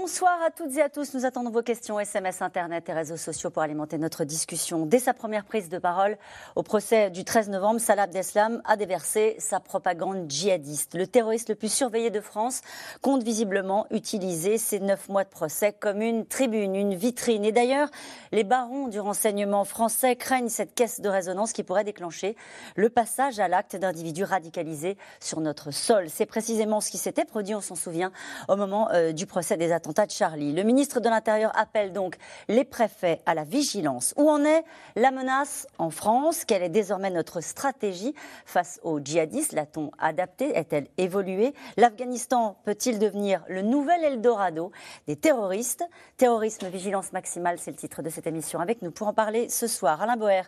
Bonsoir à toutes et à tous. Nous attendons vos questions, SMS, Internet et réseaux sociaux pour alimenter notre discussion. Dès sa première prise de parole au procès du 13 novembre, Salah Abdeslam a déversé sa propagande djihadiste. Le terroriste le plus surveillé de France compte visiblement utiliser ces neuf mois de procès comme une tribune, une vitrine. Et d'ailleurs, les barons du renseignement français craignent cette caisse de résonance qui pourrait déclencher le passage à l'acte d'individus radicalisés sur notre sol. C'est précisément ce qui s'était produit, on s'en souvient, au moment euh, du procès des attentats de Charlie. Le ministre de l'Intérieur appelle donc les préfets à la vigilance. Où en est la menace en France? Quelle est désormais notre stratégie face aux djihadistes? L'a-t-on adapté Est-elle évoluée? L'Afghanistan peut-il devenir le nouvel Eldorado des terroristes? Terrorisme, vigilance maximale, c'est le titre de cette émission. Avec nous pour en parler ce soir, Alain Boer,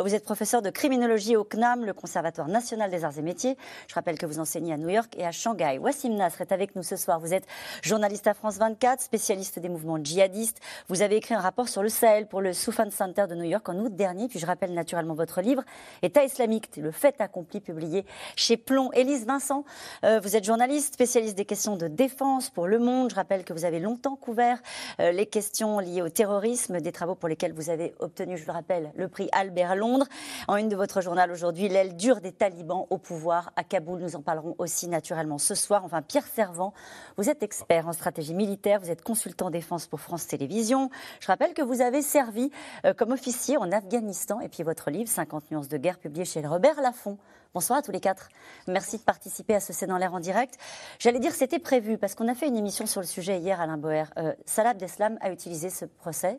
vous êtes professeur de criminologie au CNAM, le Conservatoire national des arts et métiers. Je rappelle que vous enseignez à New York et à Shanghai. Wassim Nasr est avec nous ce soir. Vous êtes journaliste à France 24 spécialiste des mouvements djihadistes. Vous avez écrit un rapport sur le Sahel pour le Soufan Center de New York en août dernier. Puis je rappelle naturellement votre livre, État islamique, le fait accompli, publié chez Plomb. Élise Vincent, euh, vous êtes journaliste, spécialiste des questions de défense pour Le Monde. Je rappelle que vous avez longtemps couvert euh, les questions liées au terrorisme, des travaux pour lesquels vous avez obtenu, je le rappelle, le prix Albert Londres. En une de votre journal aujourd'hui, l'aile dure des talibans au pouvoir à Kaboul. Nous en parlerons aussi naturellement ce soir. Enfin, Pierre Servant, vous êtes expert en stratégie militaire vous êtes consultant défense pour France Télévisions. Je rappelle que vous avez servi euh, comme officier en Afghanistan et puis votre livre 50 nuances de guerre publié chez Robert Laffont. Bonsoir à tous les quatre. Merci de participer à ce C'est dans l'air en direct. J'allais dire c'était prévu parce qu'on a fait une émission sur le sujet hier, Alain Boer. Euh, Salah Abdeslam a utilisé ce procès,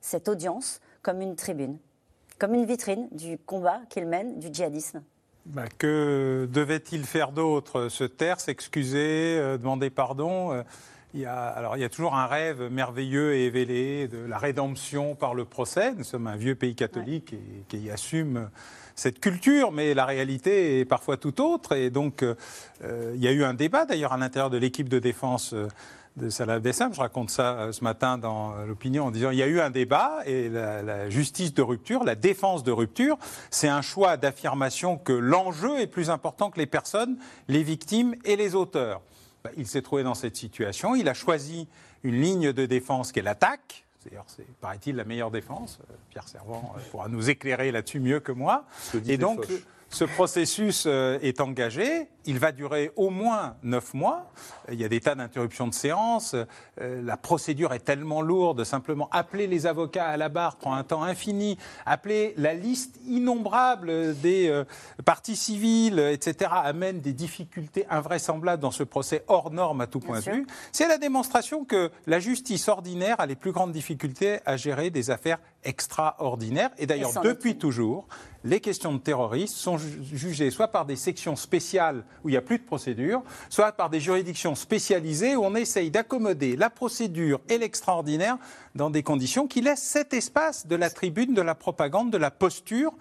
cette audience, comme une tribune, comme une vitrine du combat qu'il mène du djihadisme. Bah, que devait-il faire d'autre? Se taire, s'excuser, euh, demander pardon? Il y, a, alors, il y a toujours un rêve merveilleux et évelé de la rédemption par le procès. Nous sommes un vieux pays catholique et, qui assume cette culture, mais la réalité est parfois tout autre. Et donc, euh, il y a eu un débat d'ailleurs à l'intérieur de l'équipe de défense. Euh, de Salah Abdeslam. Je raconte ça euh, ce matin dans l'opinion en disant il y a eu un débat et la, la justice de rupture, la défense de rupture, c'est un choix d'affirmation que l'enjeu est plus important que les personnes, les victimes et les auteurs. Bah, il s'est trouvé dans cette situation. Il a choisi une ligne de défense qui est l'attaque. D'ailleurs, c'est, paraît-il, la meilleure défense. Euh, Pierre Servant euh, pourra nous éclairer là-dessus mieux que moi. Et donc, ce processus euh, est engagé. Il va durer au moins neuf mois. Il y a des tas d'interruptions de séance. Euh, la procédure est tellement lourde. Simplement appeler les avocats à la barre prend un temps infini. Appeler la liste innombrable des euh, parties civiles, etc., amène des difficultés invraisemblables dans ce procès hors norme à tout point de vue. C'est la démonstration que la justice ordinaire a les plus grandes difficultés à gérer des affaires extraordinaires. Et d'ailleurs, depuis toujours, les questions de terrorisme sont jugées soit par des sections spéciales où il n'y a plus de procédure, soit par des juridictions spécialisées où on essaye d'accommoder la procédure et l'extraordinaire dans des conditions qui laissent cet espace de la tribune, de la propagande, de la posture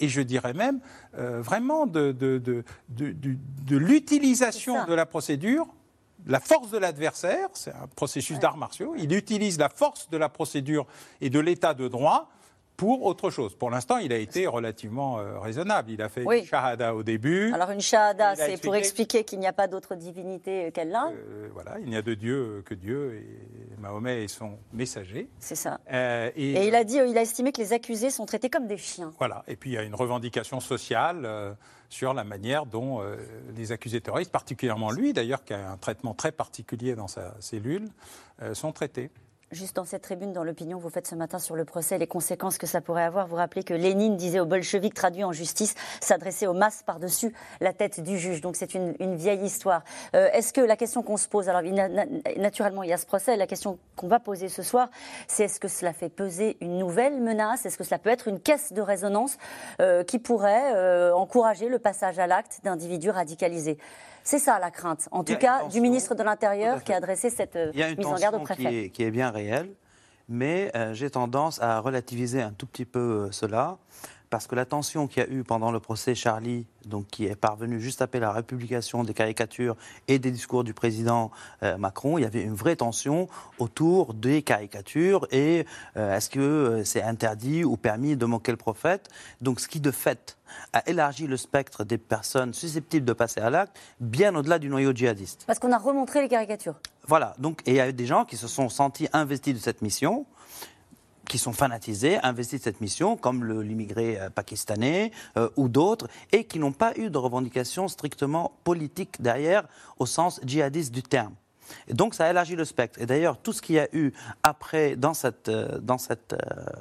et je dirais même euh, vraiment de, de, de, de l'utilisation de la procédure la force de l'adversaire, c'est un processus d'arts martiaux, il utilise la force de la procédure et de l'état de droit pour autre chose. Pour l'instant, il a été relativement euh, raisonnable. Il a fait une shahada au début. Alors une shahada, c'est pour expliquer qu'il n'y a pas d'autre divinité qu'Allah. Euh, voilà, il n'y a de Dieu que Dieu et Mahomet est son messager. C'est ça. Euh, et, il a dit, il a estimé que les accusés sont traités comme des chiens. Voilà. Et puis il y a une revendication sociale sur la manière dont les accusés terroristes, particulièrement lui d'ailleurs, qui a un traitement très particulier dans sa cellule, sont traités. Juste dans cette tribune, dans l'opinion vous faites ce matin sur le procès, les conséquences que ça pourrait avoir, vous rappelez que Lénine disait aux bolcheviks traduits en justice, s'adresser aux masses par-dessus la tête du juge. Donc c'est une, vieille histoire. Euh, est-ce que la question qu'on se pose, alors naturellement il y a ce procès, la question qu'on va poser ce soir, c'est est-ce que cela fait peser une nouvelle menace? Est-ce que cela peut être une caisse de résonance euh, qui pourrait euh, encourager le passage à l'acte d'individus radicalisés? C'est ça la crainte, en tout cas, du ministre de l'Intérieur qui a adressé cette euh, mise en garde au préfet. Qui est, qui est bien réelle, mais euh, j'ai tendance à relativiser un tout petit peu euh, cela, parce que la tension qu'il y a eu pendant le procès Charlie, donc qui est parvenu juste après la républication des caricatures et des discours du président euh, Macron, il y avait une vraie tension autour des caricatures et euh, est-ce que euh, c'est interdit ou permis de moquer le prophète? Donc ce qui de fait a élargi le spectre des personnes susceptibles de passer à l'acte bien au-delà du noyau djihadiste. Parce qu'on a remontré les caricatures. Voilà, donc et il y a des gens qui se sont sentis investis de cette mission qui sont fanatisés, investis de cette mission, comme l'immigré euh, pakistanais euh, ou d'autres, et qui n'ont pas eu de revendication strictement politique derrière, au sens djihadiste du terme. Donc ça a élargi le spectre. Et d'ailleurs, tout ce qu'il y a eu après dans cette, euh, dans cette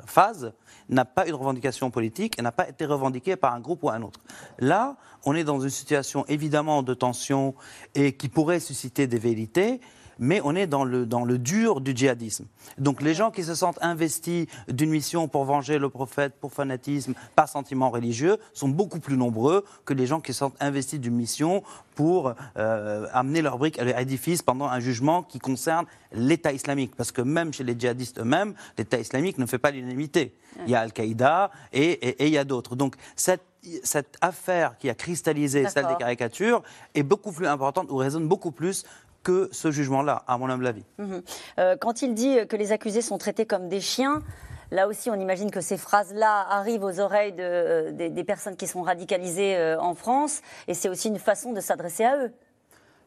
phase n'a pas eu de revendication politique et n'a pas été revendiqué par un groupe ou un autre. Là, on est dans une situation évidemment de tension et qui pourrait susciter des vérités mais on est dans le, dans le dur du djihadisme. Donc les gens qui se sentent investis d'une mission pour venger le prophète, pour fanatisme, par sentiment religieux, sont beaucoup plus nombreux que les gens qui se sentent investis d'une mission pour euh, amener leur brique à l'édifice pendant un jugement qui concerne l'État islamique. Parce que même chez les djihadistes eux-mêmes, l'État islamique ne fait pas l'unanimité. Il y a Al-Qaïda et, et, et il y a d'autres. Donc cette cette affaire qui a cristallisé celle des caricatures est beaucoup plus importante ou résonne beaucoup plus que ce jugement-là, à mon humble avis. Mhm. Euh, quand il dit que les accusés sont traités comme des chiens, Là aussi, on imagine que ces phrases-là arrivent aux oreilles euh, des, personnes qui sont radicalisées euh, en France, et c'est aussi une façon de s'adresser à eux.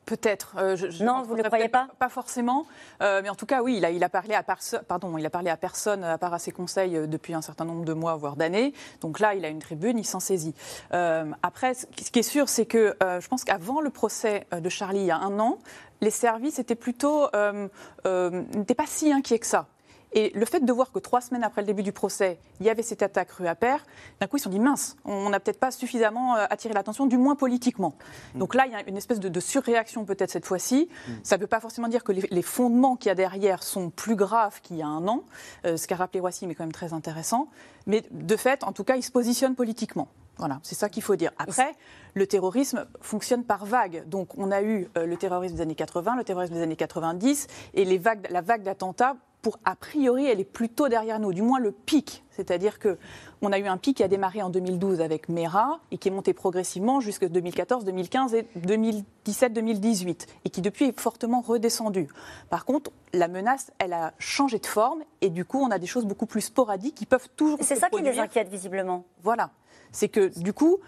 Peut-être. non, vous ne le croyez pas Pas forcément. mais en tout cas, oui, il a, il a parlé à pardon, il a parlé à personne à part à ses conseils depuis un certain nombre de mois, voire d'années. Donc là, il a une tribune, il s'en saisit. après, ce qui est sûr, c'est que je pense qu'avant le procès de Charlie, il y a un an, les services étaient plutôt euh, euh, n'étaient pas si inquiets que ça. Et le fait de voir que trois semaines après le début du procès, il y avait cette attaque rue à pair, d'un coup ils se sont dit mince, on n'a peut-être pas suffisamment euh, attiré l'attention, du moins politiquement. Mm. Donc là, il y a une espèce de, surréaction peut-être cette fois-ci. Mm. Ça ne veut pas forcément dire que les, fondements qu'il y a derrière sont plus graves qu'il y a un an. ce qu'a rappelé Wassim est quand même très intéressant. Mais de fait, en tout cas, ils se positionnent politiquement. Voilà, c'est ça qu'il faut dire. Après, le terrorisme fonctionne par vagues. Donc, on a eu euh, le terrorisme des années 80, le terrorisme des années 90, et les vagues, la vague d'attentats, pour a priori, elle est plutôt derrière nous, du moins le pic. C'est-à-dire que on a eu un pic qui a démarré en 2012 avec Mera et qui est monté progressivement jusqu'en 2014, 2015 et 2017, 2018, et qui depuis est fortement redescendu. Par contre, la menace, elle a changé de forme et du coup, on a des choses beaucoup plus sporadiques qui peuvent toujours. C'est ça qui les inquiète visiblement. Voilà c'est que du coup,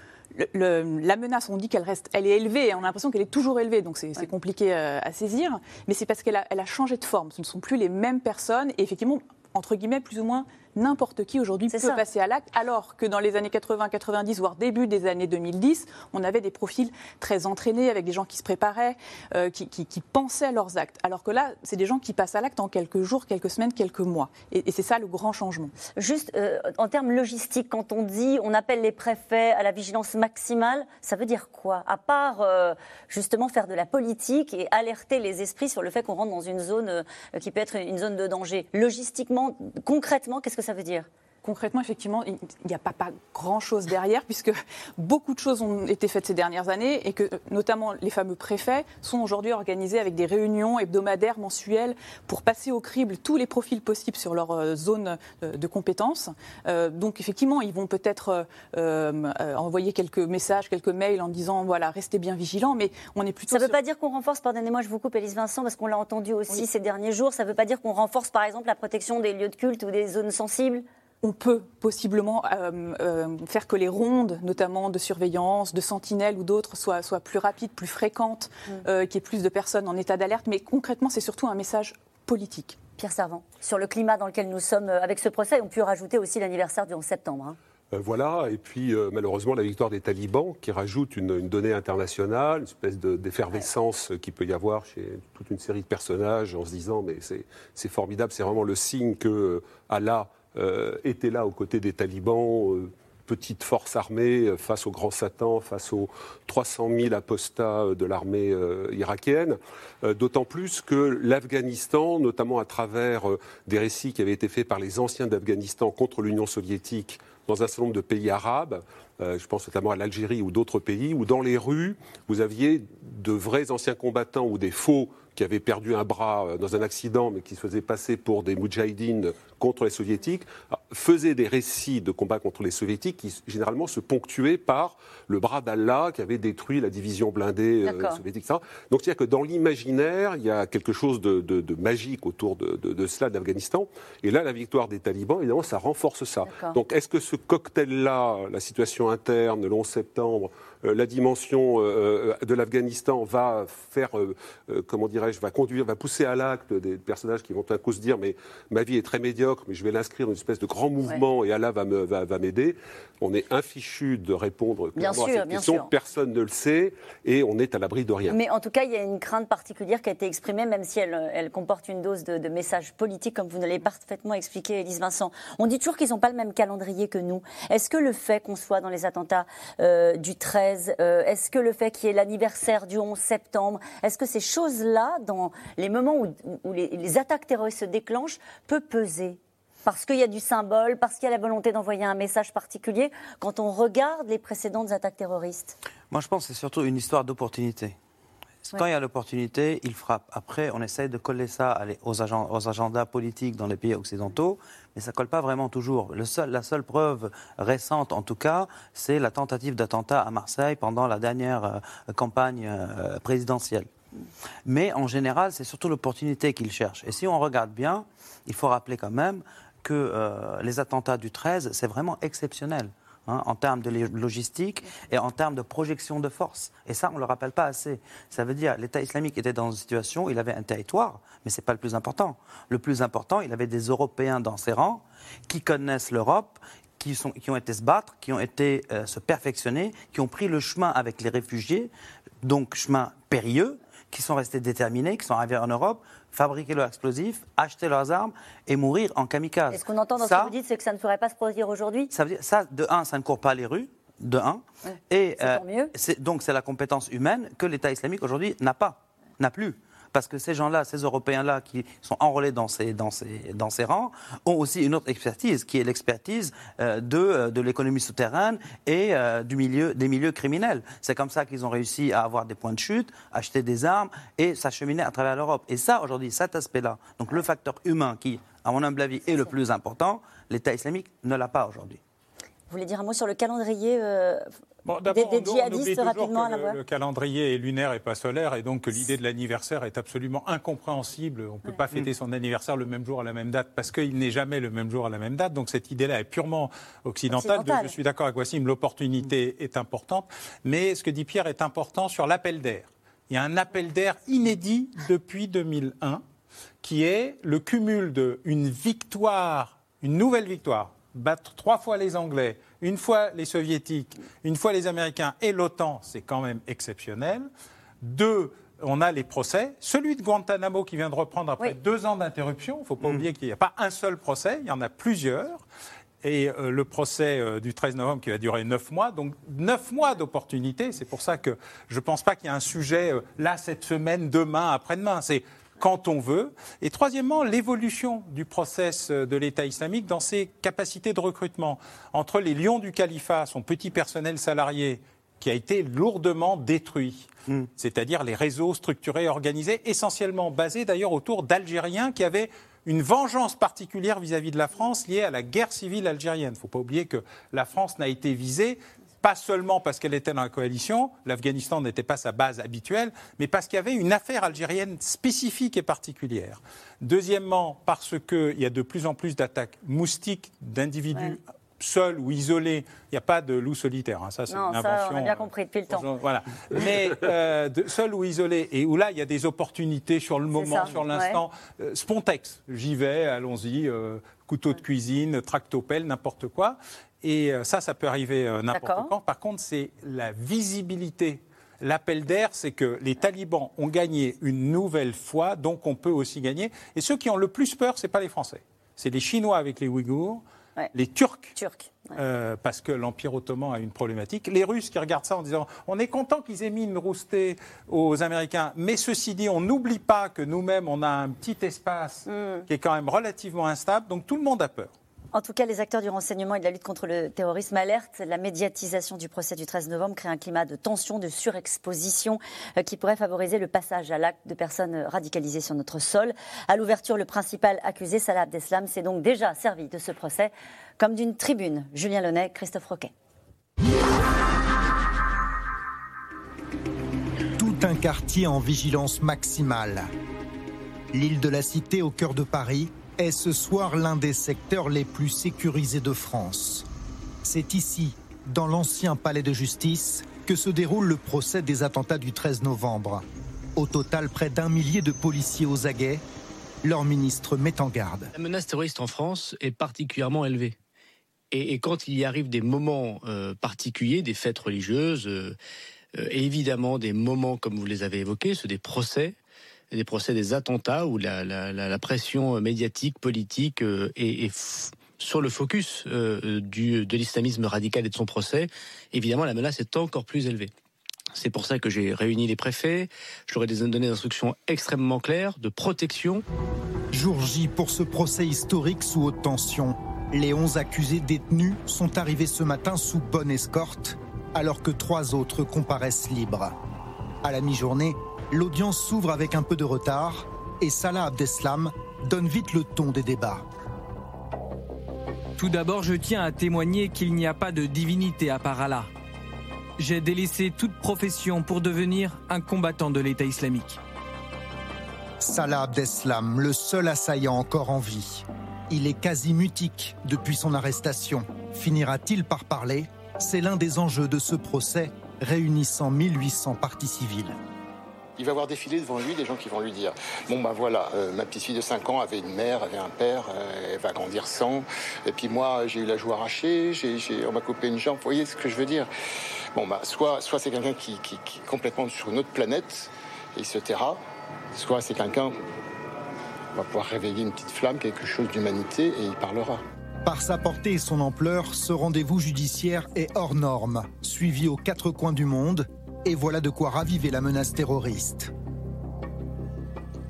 la menace, on dit qu'elle reste, elle est élevée, on a l'impression qu'elle est toujours élevée, donc c'est compliqué euh, à saisir, mais c'est parce qu'elle a, a, changé de forme. Ce ne sont plus les mêmes personnes, et effectivement, entre guillemets, plus ou moins n'importe qui aujourd'hui peut passer à l'acte, alors que dans les années 80, 90, voire début des années 2010, on avait des profils très entraînés avec des gens qui se préparaient, euh, qui, pensaient à leurs actes. Alors que là, c'est des gens qui passent à l'acte en quelques jours, quelques semaines, quelques mois. Et, c'est ça le grand changement. Juste euh, en termes logistiques, quand on dit on appelle les préfets à la vigilance maximale, ça veut dire quoi? À part euh, justement faire de la politique et alerter les esprits sur le fait qu'on rentre dans une zone qui peut être une zone de danger. Logistiquement, concrètement, qu'est-ce que ça veut dire Concrètement, effectivement, il n'y a pas, pas grand-chose derrière, puisque beaucoup de choses ont été faites ces dernières années et que notamment les fameux préfets sont aujourd'hui organisés avec des réunions hebdomadaires, mensuelles, pour passer au crible tous les profils possibles sur leur euh, zone euh, de compétences. Euh, donc effectivement, ils vont peut-être envoyer quelques messages, quelques mails en disant, voilà, restez bien vigilants, mais on est plutôt... Ça ne veut pas dire qu'on renforce, pardonnez-moi, je vous coupe, Élise Vincent, parce qu'on l'a entendu aussi ces derniers jours, ça ne veut pas dire qu'on renforce, par exemple, la protection des lieux de culte ou des zones sensibles? On peut possiblement euh, euh, faire que les rondes, notamment de surveillance, de sentinelles ou d'autres, soient, soient, plus rapides, plus fréquentes, mm. euh, qu'il y ait plus de personnes en état d'alerte. Mais concrètement, c'est surtout un message politique. Pierre Servant, sur le climat dans lequel nous sommes avec ce procès, on peut rajouter aussi l'anniversaire du 11 septembre. Hein. Voilà, et puis malheureusement la victoire des talibans qui rajoute une, donnée internationale, une espèce d'effervescence qui peut y avoir chez toute une série de personnages en se disant mais c'est formidable, c'est vraiment le signe que Allah était là aux côtés des talibans, euh, petite force armée euh, face au grand Satan, face aux 300 000 apostats de l'armée irakienne. D'autant plus que l'Afghanistan, notamment à travers des récits qui avaient été faits par les anciens d'Afghanistan contre l'Union soviétique dans un certain nombre de pays arabes, je pense notamment à l'Algérie ou d'autres pays, où dans les rues, vous aviez de vrais anciens combattants ou des faux qui avaient perdu un bras euh, dans un accident, mais qui se faisaient passer pour des moudjahidines contre les soviétiques, ah, faisaient des récits de combat contre les soviétiques qui généralement se ponctuaient par le bras d'Allah qui avait détruit la division blindée euh, soviétique. etc. Donc c'est-à-dire que dans l'imaginaire, il y a quelque chose de, de- de magique autour de, de- cela, d'Afghanistan. Et là, la victoire des talibans, évidemment, ça renforce ça. Donc est-ce que ce cocktail-là, la situation interne, le 11 septembre, euh, la dimension euh, de l'Afghanistan va faire, euh, euh, comment dirais-je, va conduire, va pousser à l'acte des personnages qui vont un coup se dire, mais ma vie est très médiocre, mais je vais l'inscrire dans une espèce de grand mouvement et Allah va me- va- va m'aider. On est infichu de répondre Bien sûr, à cette bien question. sûr. Personne ne le sait et on est à l'abri de rien. Mais en tout cas, il y a une crainte particulière qui a été exprimée, même si elle, elle comporte une dose de, de message politique, comme vous l'avez parfaitement expliqué, Élise Vincent. On dit toujours qu'ils n'ont pas le même calendrier que nous. Est-ce que le fait qu'on soit dans les attentats euh, du 13, euh, est-ce que le fait qu'il y ait l'anniversaire du 11 septembre, est-ce que ces choses-là, dans les moments où, où les, les attaques terroristes se déclenchent, peut peser? Parce qu'il y a du symbole, parce qu'il y a la volonté d'envoyer un message particulier, quand on regarde les précédentes attaques terroristes Moi, je pense que c'est surtout une histoire d'opportunité. Quand Ouais. il y a l'opportunité, il frappe. Après, on essaye de coller ça aux agendas politiques dans les pays occidentaux, mais ça colle pas vraiment toujours. La seule preuve récente, en tout cas, c'est la tentative d'attentat à Marseille pendant la dernière euh, campagne euh, présidentielle. Mais en général, c'est surtout l'opportunité qu'ils cherchent. Et si on regarde bien, il faut rappeler quand même que euh, les attentats du 13, c'est vraiment exceptionnel. Hein, en termes de logistique et en termes de projection de force. Et ça, on ne le rappelle pas assez. Ça veut dire l'État islamique était dans une situation où il avait un territoire, mais ce n'est pas le plus important. Le plus important, il avait des Européens dans ses rangs qui connaissent l'Europe, qui ont été se battre, qui ont été euh, se perfectionner, qui ont pris le chemin avec les réfugiés, donc chemin périlleux, qui sont restés déterminés, qui sont arrivés en Europe, fabriquer leurs explosifs, acheter leurs armes et mourir en kamikaze. Et ce qu'on entend dans ce que vous dites, c'est que ça ne ferait pas se produire aujourd'hui? ça veut dire, ça, de un, ça ne court pas les rues, de un. Et tant mieux. donc c'est la compétence humaine que l'État islamique aujourd'hui n'a pas, n'a plus. Parce que ces gens-là, ces Européens-là qui sont enrôlés dans ces, rangs, ont aussi une autre expertise, qui est l'expertise euh, de, euh, de l'économie souterraine et euh, du milieu, des milieux criminels. C'est comme ça qu'ils ont réussi à avoir des points de chute, acheter des armes et s'acheminer à travers l'Europe. Et ça, aujourd'hui, cet aspect-là, donc le facteur humain qui, à mon humble avis, est le plus important, l'État islamique ne l'a pas aujourd'hui. Vous voulez dire un mot sur le calendrier Bon, des, on djihadistes rapidement à que la le, le calendrier est lunaire et pas solaire, et donc que l'idée de l'anniversaire est absolument incompréhensible. On ne peut pas fêter son anniversaire le même jour à la même date, parce qu'il n'est jamais le même jour à la même date. Donc cette idée-là est purement occidentale. Occidentale. Je suis d'accord avec Wassim, l'opportunité est importante, mais ce que dit Pierre est important sur l'appel d'air. Il y a un appel d'air inédit depuis 2001, qui est le cumul d'une victoire, une nouvelle victoire, battre trois fois les Anglais, une fois les Soviétiques, une fois les Américains et l'OTAN, c'est quand même exceptionnel. Deux, on a les procès. Celui de Guantanamo qui vient de reprendre après Oui. deux ans d'interruption. Il ne faut pas oublier qu'il n'y a pas un seul procès, il y en a plusieurs. Et euh, le procès euh, du 13 novembre qui va durer neuf mois. Donc neuf mois d'opportunité. C'est pour ça que je ne pense pas qu'il y a un sujet euh, là cette semaine, demain, après-demain. C'est quand on veut. Et troisièmement, l'évolution du process euh, de l'État islamique dans ses capacités de recrutement. Entre les lions du califat, son petit personnel salarié, qui a été lourdement détruit, c'est-à-dire les réseaux structurés, organisés, essentiellement basés d'ailleurs autour d'Algériens qui avaient une vengeance particulière vis-à-vis de la France liée à la guerre civile algérienne. Il ne faut pas oublier que la France n'a été visée pas seulement parce qu'elle était dans la coalition, l'Afghanistan n'était pas sa base habituelle, mais parce qu'il y avait une affaire algérienne spécifique et particulière. Deuxièmement, parce qu'il y a de plus en plus d'attaques moustiques d'individus Ouais. seuls ou isolés. Il n'y a pas de loup solitaire, hein. ça c'est une ça, on a invention. bien euh, compris depuis le temps. Voilà. Mais euh, de, seul ou isolé, et où là, il y a des opportunités sur le moment, ça, sur l'instant. Euh, spontex, j'y vais, allons-y, euh, couteau de cuisine, tractopelle, n'importe quoi. Et euh, ça, ça peut arriver euh, n'importe quand. Par contre, c'est la visibilité. L'appel d'air, c'est que les talibans ont gagné une nouvelle fois, donc on peut aussi gagner. Et ceux qui ont le plus peur, ce n'est pas les Français. C'est les Chinois avec les Ouïghours, Ouais. les Turcs ouais. euh, parce que l'Empire ottoman a une problématique. Les Russes qui regardent ça en disant on est content qu'ils aient mis une roustée aux Américains, mais ceci dit, on n'oublie pas que nous-mêmes, on a un petit espace Mm. qui est quand même relativement instable, donc tout le monde a peur. En tout cas, les acteurs du renseignement et de la lutte contre le terrorisme alertent. La médiatisation du procès du 13 novembre crée un climat de tension, de surexposition euh, qui pourrait favoriser le passage à l'acte de personnes radicalisées sur notre sol. À l'ouverture, le principal accusé, Salah Abdeslam, s'est donc déjà servi de ce procès comme d'une tribune. Julien Launay, Christophe Roquet. Tout un quartier en vigilance maximale. L'île de la Cité au cœur de Paris ce soir l'un des secteurs les plus sécurisés de France. C'est ici, dans l'ancien palais de justice, que se déroule le procès des attentats du 13 novembre. Au total, près d'un millier de policiers aux aguets. Leur ministre met en garde. La menace terroriste en France est particulièrement élevée. Et, quand il y arrive des moments euh, particuliers, des fêtes religieuses, euh, euh, évidemment des moments comme vous les avez évoqués, ceux des procès, des procès des attentats où la, pression médiatique, politique euh, est, sur le focus euh, du, de l'islamisme radical et de son procès, évidemment la menace est encore plus élevée. C'est pour ça que j'ai réuni les préfets, je leur ai donné des instructions extrêmement claires de protection. Jour J pour ce procès historique sous haute tension. Les 11 accusés détenus sont arrivés ce matin sous bonne escorte, alors que trois autres comparaissent libres. À la mi-journée, l'audience s'ouvre avec un peu de retard et Salah Abdeslam donne vite le ton des débats. Tout d'abord, je tiens à témoigner qu'il n'y a pas de divinité à part Allah. J'ai délaissé toute profession pour devenir un combattant de l'État islamique. Salah Abdeslam, le seul assaillant encore en vie. Il est quasi mutique depuis son arrestation. Finira-t-il par parler? C'est l'un des enjeux de ce procès réunissant 1800 parties civiles. Il va voir défiler devant lui des gens qui vont lui dire Bon, ben voilà, euh, ma petite fille de 5 ans avait une mère, avait un père, euh, elle va grandir sans. Et puis moi, j'ai eu la joue arrachée, on m'a coupé une jambe. Vous voyez ce que je veux dire? Bon, bah, soit, soit c'est quelqu'un qui, qui, est complètement sur une autre planète et il se taira, soit c'est quelqu'un qui va pouvoir réveiller une petite flamme, quelque chose d'humanité et il parlera. Par sa portée et son ampleur, ce rendez-vous judiciaire est hors norme, suivi aux quatre coins du monde et voilà de quoi raviver la menace terroriste.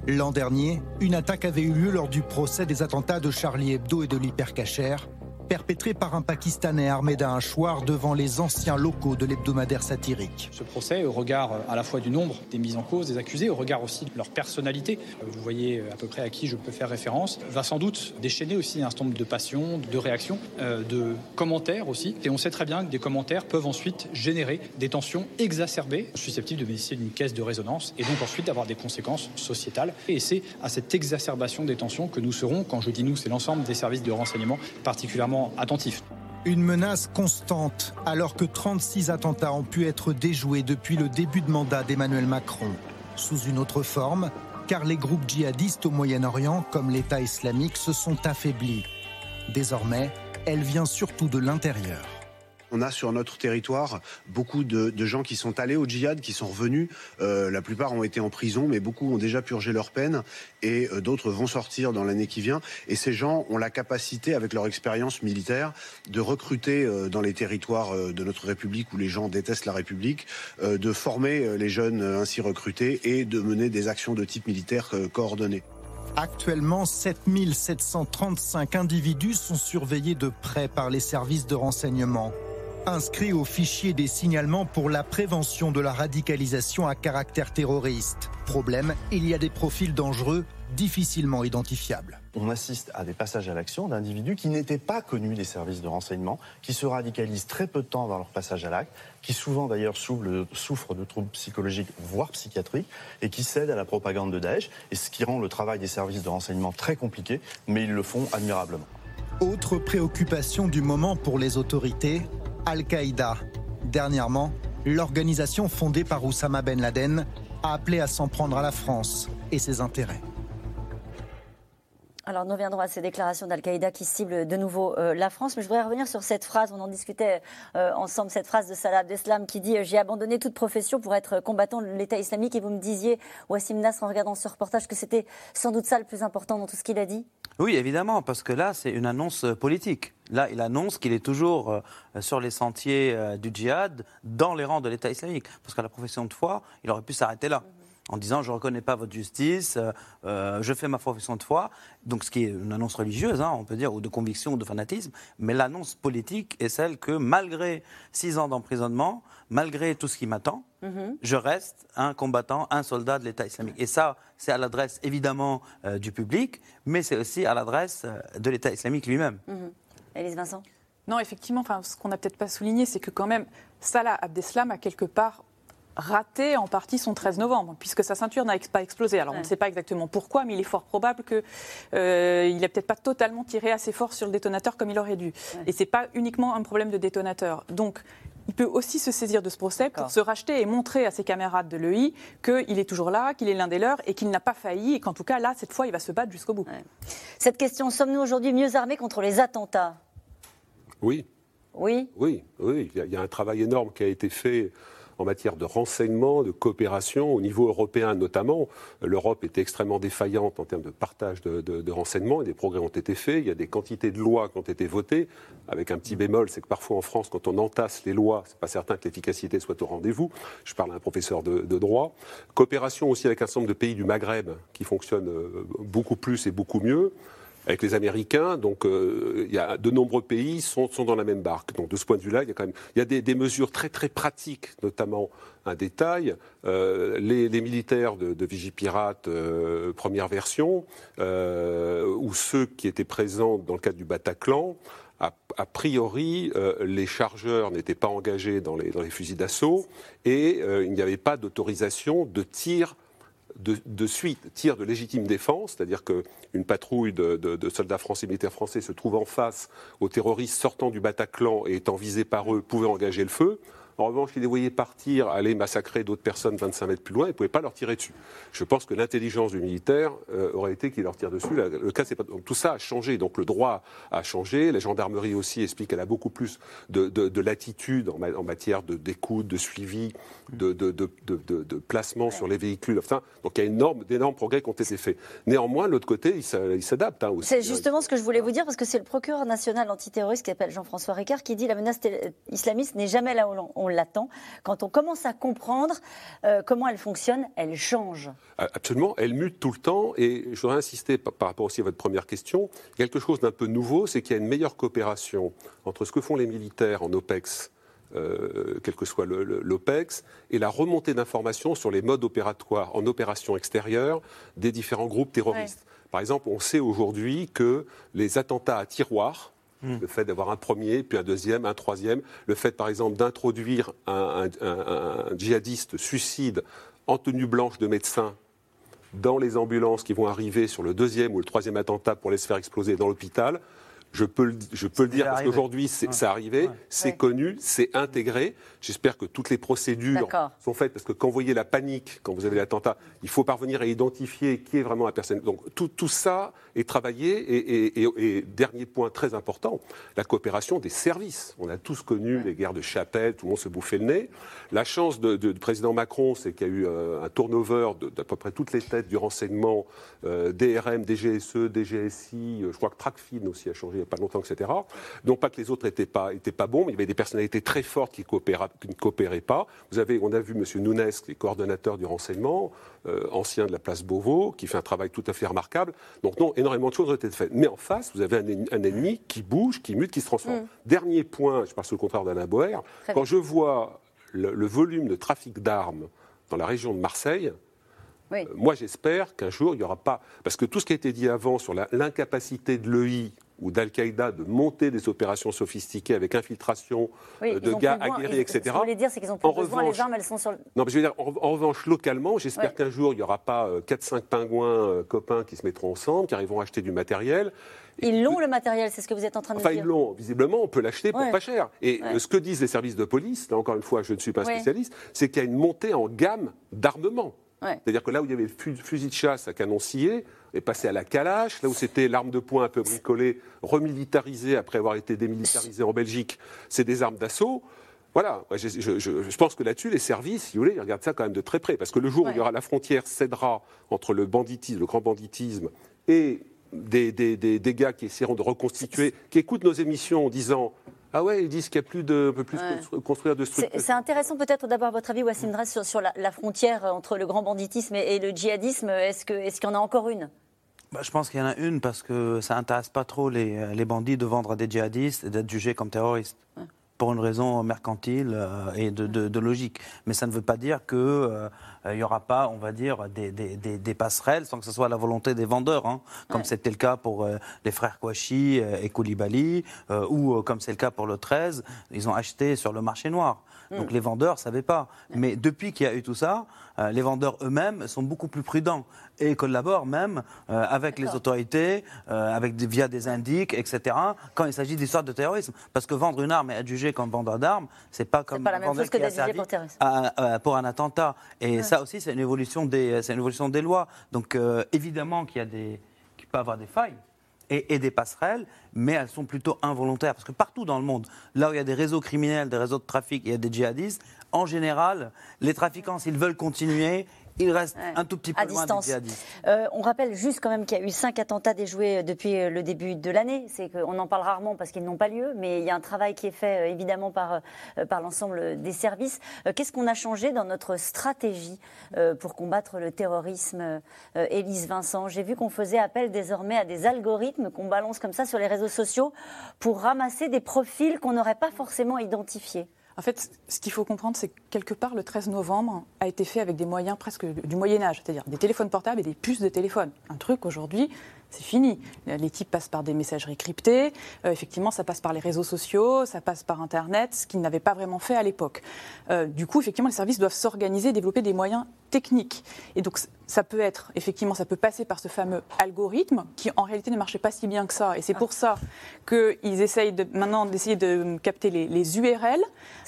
L'an dernier, une attaque avait eu lieu lors du procès des attentats de Charlie Hebdo et de l'hypercacher perpétré par un Pakistanais armé d'un hachoir devant les anciens locaux de l'hebdomadaire satirique. Ce procès, au regard euh, à la fois du nombre des mises en cause, des accusés, au regard aussi de leur personnalité, euh, vous voyez euh, à peu près à qui je peux faire référence, va sans doute déchaîner aussi un certain nombre de passions, de réactions, de commentaires aussi. Et on sait très bien que des commentaires peuvent ensuite générer des tensions exacerbées, susceptibles de bénéficier d'une caisse de résonance et donc ensuite d'avoir des conséquences sociétales. Et c'est à cette exacerbation des tensions que nous serons, quand je dis nous, c'est l'ensemble des services de renseignement particulièrement Une menace constante alors que 36 attentats ont pu être déjoués depuis le début de mandat d'Emmanuel Macron. Sous une autre forme, car les groupes djihadistes au Moyen-Orient, comme l'État islamique, se sont affaiblis. Désormais, elle vient surtout de l'intérieur. On a sur notre territoire beaucoup de, gens qui sont allés au djihad, qui sont revenus. Euh, la plupart ont été en prison, mais beaucoup ont déjà purgé leur peine et euh, d'autres vont sortir dans l'année qui vient. Et ces gens ont la capacité, avec leur expérience militaire, de recruter euh, dans les territoires de notre République où les gens détestent la République, de former les jeunes ainsi recrutés et de mener des actions de type militaire coordonnées. Actuellement, 7735 individus sont surveillés de près par les services de renseignement inscrit au fichier des signalements pour la prévention de la radicalisation à caractère terroriste. Problème, il y a des profils dangereux difficilement identifiables. On assiste à des passages à l'action d'individus qui n'étaient pas connus des services de renseignement, qui se radicalisent très peu de temps dans leur passage à l'acte, qui souvent d'ailleurs souffrent de troubles psychologiques, voire psychiatriques, et qui cèdent à la propagande de Daesh, ce qui rend le travail des services de renseignement très compliqué, mais ils le font admirablement. Autre préoccupation du moment pour les autorités, Al-Qaïda. Dernièrement, l'organisation fondée par Oussama Ben Laden a appelé à s'en prendre à la France et ses intérêts. Alors nous reviendrons à ces déclarations d'Al-Qaïda qui ciblent de nouveau euh, la France, mais je voudrais revenir sur cette phrase, on en discutait euh, ensemble, cette phrase de Salah Abdeslam qui dit euh, J'ai abandonné toute profession pour être combattant de l'État islamique » et vous me disiez, Wassim Nasr, en regardant ce reportage, que c'était sans doute ça le plus important dans tout ce qu'il a dit Oui, évidemment, parce que là, c'est une annonce politique. Là, il annonce qu'il est toujours sur les sentiers du djihad, dans les rangs de l'État islamique. Parce que la profession de foi, il aurait pu s'arrêter là. En disant je ne reconnais pas votre justice, euh, euh, je fais ma profession de foi, donc ce qui est une annonce religieuse, hein, on peut dire, ou de conviction ou de fanatisme, mais l'annonce politique est celle que malgré six ans d'emprisonnement, malgré tout ce qui m'attend, Mhm. je reste un combattant, un soldat de l'État islamique. Et ça, c'est à l'adresse évidemment euh, du public, mais c'est aussi à l'adresse de l'État islamique lui-même. Mhm. Élise Vincent? Non, effectivement, enfin, ce qu'on n'a peut-être pas souligné, c'est que quand même, Salah Abdeslam a quelque part raté en partie son 13 novembre, puisque sa ceinture n'a ex- pas explosé. Alors on ne sait pas exactement pourquoi, mais il est fort probable qu'il euh, n'a peut-être pas totalement tiré assez fort sur le détonateur comme il aurait dû. Et c'est pas uniquement un problème de détonateur. Donc il peut aussi se saisir de ce procès pour se racheter et montrer à ses camarades de l'EI qu'il est toujours là, qu'il est l'un des leurs et qu'il n'a pas failli et qu'en tout cas là, cette fois, il va se battre jusqu'au bout. Cette question, sommes-nous aujourd'hui mieux armés contre les attentats? Oui. Oui? Oui, oui. Il y, a, il y a un travail énorme qui a été fait en matière de renseignement, de coopération, au niveau européen notamment. L'Europe était extrêmement défaillante en termes de partage de, renseignements et des progrès ont été faits. Il y a des quantités de lois qui ont été votées, avec un petit bémol, c'est que parfois en France, quand on entasse les lois, c'est pas certain que l'efficacité soit au rendez-vous. Je parle à un professeur de, de droit. Coopération aussi avec un certain nombre de pays du Maghreb qui fonctionnent euh, beaucoup plus et beaucoup mieux avec les Américains. Donc, euh, il y a de nombreux pays sont, sont dans la même barque. Donc, de ce point de vue-là, il y a quand même il y a des, des mesures très très pratiques, notamment un détail euh, les, les militaires de, de Vigipirate euh, première version euh, ou ceux qui étaient présents dans le cadre du Bataclan. A, priori, euh, les chargeurs n'étaient pas engagés dans les, dans les fusils d'assaut et euh, il n'y avait pas d'autorisation de tir de, suite tir de légitime défense, c'est-à-dire qu'une patrouille de, de- de soldats français, militaires français, se trouve en face aux terroristes sortant du Bataclan et étant visés par eux, pouvait engager le feu. En revanche, ils les voyaient partir, aller massacrer d'autres personnes 25 mètres plus loin, ils ne pouvaient pas leur tirer dessus. Je pense que l'intelligence du militaire euh, aurait été qu'il leur tire dessus. La- le cas, c'est pas... donc, tout ça a changé. Donc le droit a changé. La gendarmerie aussi explique qu'elle a beaucoup plus de, de- de latitude en, ma- en matière d'écoute, de, suivi, de, placement sur les véhicules. Enfin, donc il y a énorme- d'énormes progrès qui ont été faits. Néanmoins, l'autre côté, il s'a- il s'adapte hein, aussi. C'est justement ce que je voulais vous dire, parce que c'est le procureur national antiterroriste qui s'appelle Jean-François Ricard qui dit la menace islamiste n'est jamais là où l'on- on l'attend. Quand on commence à comprendre euh, comment elle fonctionne, elle change. Ah, Absolument, elle mute tout le temps. Et je voudrais insister par, par rapport aussi à votre première question. Quelque chose d'un peu nouveau, c'est qu'il y a une meilleure coopération entre ce que font les militaires en OPEX, euh, quel que soit l'OPEX, et la remontée d'informations sur les modes opératoires en opération extérieure des différents groupes terroristes. Par exemple, on sait aujourd'hui que les attentats à tiroirs, le fait d'avoir un premier, puis un deuxième, un troisième, le fait par exemple d'introduire un, djihadiste suicide en tenue blanche de médecin dans les ambulances qui vont arriver sur le deuxième ou le troisième attentat pour les faire exploser dans l'hôpital. Je peux le, je peux le dire parce qu'aujourd'hui, c'est Ouais. c'est arrivé, c'est Ouais. connu, c'est intégré. J'espère que toutes les procédures sont faites parce que quand vous voyez la panique, quand vous avez l'attentat, il faut parvenir à identifier qui est vraiment la personne. Donc tout, tout ça est travaillé. Et, et- et- et dernier point très important, la coopération des services. On a tous connu les guerres de chapelle, tout le monde se bouffait le nez. La chance de- de- du président Macron, c'est qu'il y a eu euh, un turnover d'à peu près toutes les têtes du renseignement, euh, DRM, DGSE, DGSI, euh, je crois que Tracfin aussi a changé a pas longtemps, etc. Non pas que les autres n'étaient pas, étaient pas bons, mais il y avait des personnalités très fortes qui, qui ne coopéraient pas. Vous avez, on a vu M. Nunes, qui est coordonnateur du renseignement, euh, ancien de la place Beauvau, qui fait un travail tout à fait remarquable. Donc non, énormément de choses ont été faites. Mais en face, vous avez un, en- un ennemi qui bouge, qui mute, qui se transforme. Dernier point, je parle sur le contraire d'Alain Boer, quand bien. je vois le, le volume de trafic d'armes dans la région de Marseille, Oui. euh, moi, j'espère qu'un jour, il n'y aura pas. Parce que tout ce qui a été dit avant sur l'incapacité de l'EI ou d'Al-Qaïda de monter des opérations sophistiquées avec infiltration Oui, euh, de gars aguerris, et etc. Ce que vous voulez dire, c'est qu'ils ont plus En besoin. revanche- les armes, elles sont sur le. Non, mais je veux dire, en, en revanche, localement, j'espère Ouais. qu'un jour, il n'y aura pas 4-5 pingouins euh, copains qui se mettront ensemble, qui arriveront à acheter du matériel. Et Ils l'ont le matériel, c'est ce que vous êtes en train de Enfin, nous ils l'ont. Visiblement, on peut l'acheter pour Ouais. pas cher. Et Ouais. euh, ce que disent les services de police, là encore une fois, je ne suis pas un spécialiste, c'est qu'il y a une montée en gamme d'armement. C'est-à-dire que là où il y avait le fu- fusil de chasse à canon scié, est passé à la calache. Là où c'était l'arme de poing un peu bricolée, remilitarisée après avoir été démilitarisée en Belgique, c'est des armes d'assaut. Voilà, je, je- je- je pense que là-dessus, les services, si vous voulez, ils regardent ça quand même de très près. Parce que le jour où il y aura la frontière cédera entre le banditisme, le grand banditisme, et des, des, des- des gars qui essaieront de reconstituer, qui écoutent nos émissions en disant Ah ouais, ils disent qu'il n'y a plus de, on peut plus Ouais. construire de structures. c'est intéressant peut-être d'abord votre avis, Wassim Dress, sur, sur la, la frontière entre le grand banditisme et, et le djihadisme. Est-ce que- est-ce qu'il y en a encore une? Bah, je pense qu'il y en a une parce que ça intéresse pas trop les, euh, les bandits de vendre à des djihadistes et d'être jugés comme terroristes. Pour une raison mercantile euh, et de, de- de logique. Mais ça ne veut pas dire qu'il n'y aura pas, on va dire, des, des- des- des passerelles sans que ce soit la volonté des vendeurs, hein, comme Ouais. c'était le cas pour euh, les frères Kouachi euh, et Koulibaly, euh, ou euh, comme c'est le cas pour le 13, ils ont acheté sur le marché noir. Donc les vendeurs ne savaient pas. Mais depuis qu'il y a eu tout ça, euh, les vendeurs eux-mêmes sont beaucoup plus prudents et collaborent même euh, avec les autorités, euh, avec des- via des indices, etc., quand il s'agit d'histoires de terrorisme. Parce que vendre une arme et être jugé comme vendeur d'armes, c'est pas comme pas la même vendeur chose que qui a d'être jugé servi pour terrorisme. à- à- pour un attentat. Et ça aussi, c'est une évolution des, une évolution des lois. Donc évidemment qu'il y a des, qu'il peut y avoir des failles. Et, des passerelles, mais elles sont plutôt involontaires. Parce que partout dans le monde, là où il y a des réseaux criminels, des réseaux de trafic, il y a des djihadistes, en général, les trafiquants, s'ils veulent continuer, restent Ouais. un tout petit peu À loin distance. Euh, on rappelle juste quand même qu'il y a eu cinq attentats déjoués euh, depuis euh, le début de l'année. C'est qu'on en parle rarement parce qu'ils n'ont pas lieu, mais il y a un travail qui est fait évidemment par, par l'ensemble des services. Qu'est-ce qu'on a changé dans notre stratégie pour combattre le terrorisme, Élise Vincent? J'ai vu qu'on faisait appel désormais à des algorithmes qu'on balance comme ça sur les réseaux sociaux pour ramasser des profils qu'on n'aurait pas forcément identifiés. En fait, ce qu'il faut comprendre, c'est que quelque part, le 13 novembre a été fait avec des moyens presque du Moyen-Âge, c'est-à-dire des téléphones portables et des puces de téléphone. Un truc aujourd'hui, c'est fini. Les types passent par des messageries cryptées, euh, effectivement, ça passe par les réseaux sociaux, ça passe par Internet, ce qu'ils n'avaient pas vraiment fait à l'époque. Euh, du coup, effectivement, les services doivent s'organiser, développer des moyens techniques. Et donc, ça peut être, effectivement, ça peut passer par ce fameux algorithme qui, en réalité, ne marchait pas si bien que ça. Et c'est pour ça qu'ils essayent maintenant d'essayer de capter les, les URL.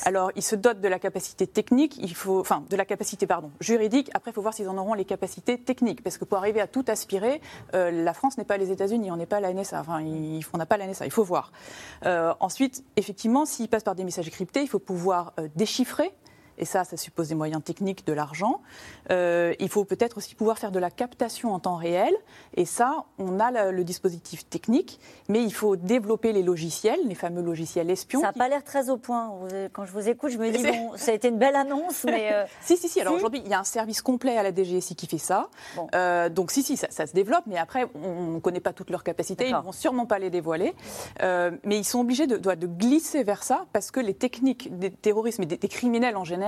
Alors, ils se dotent de la capacité technique, enfin, de la capacité, pardon, juridique. Après, il faut voir s'ils en auront les capacités techniques. Parce que pour arriver à tout aspirer, euh, la France n'est pas les États-Unis, on n'est pas la NSA. Enfin, on n'a pas la NSA, il faut voir. Euh, ensuite, effectivement, s'ils passent par des messages cryptés, il faut pouvoir euh, déchiffrer. Et ça, ça suppose des moyens techniques, de l'argent. Euh, il faut peut-être aussi pouvoir faire de la captation en temps réel. Et ça, on a le, le dispositif technique, mais il faut développer les logiciels, les fameux logiciels espions. Ça n'a qui- pas l'air très au point. Quand je vous écoute, je me dis, bon, ça a été une belle annonce, mais... euh, Si, si, si. Alors Si. aujourd'hui, il y a un service complet à la DGSI qui fait ça. Bon. Euh, donc, si, si, ça, ça se développe, mais après, on ne connaît pas toutes leurs capacités. Ils ne vont sûrement pas les dévoiler. Euh, mais ils sont obligés de, de- de glisser vers ça parce que les techniques des terroristes et des, des criminels en général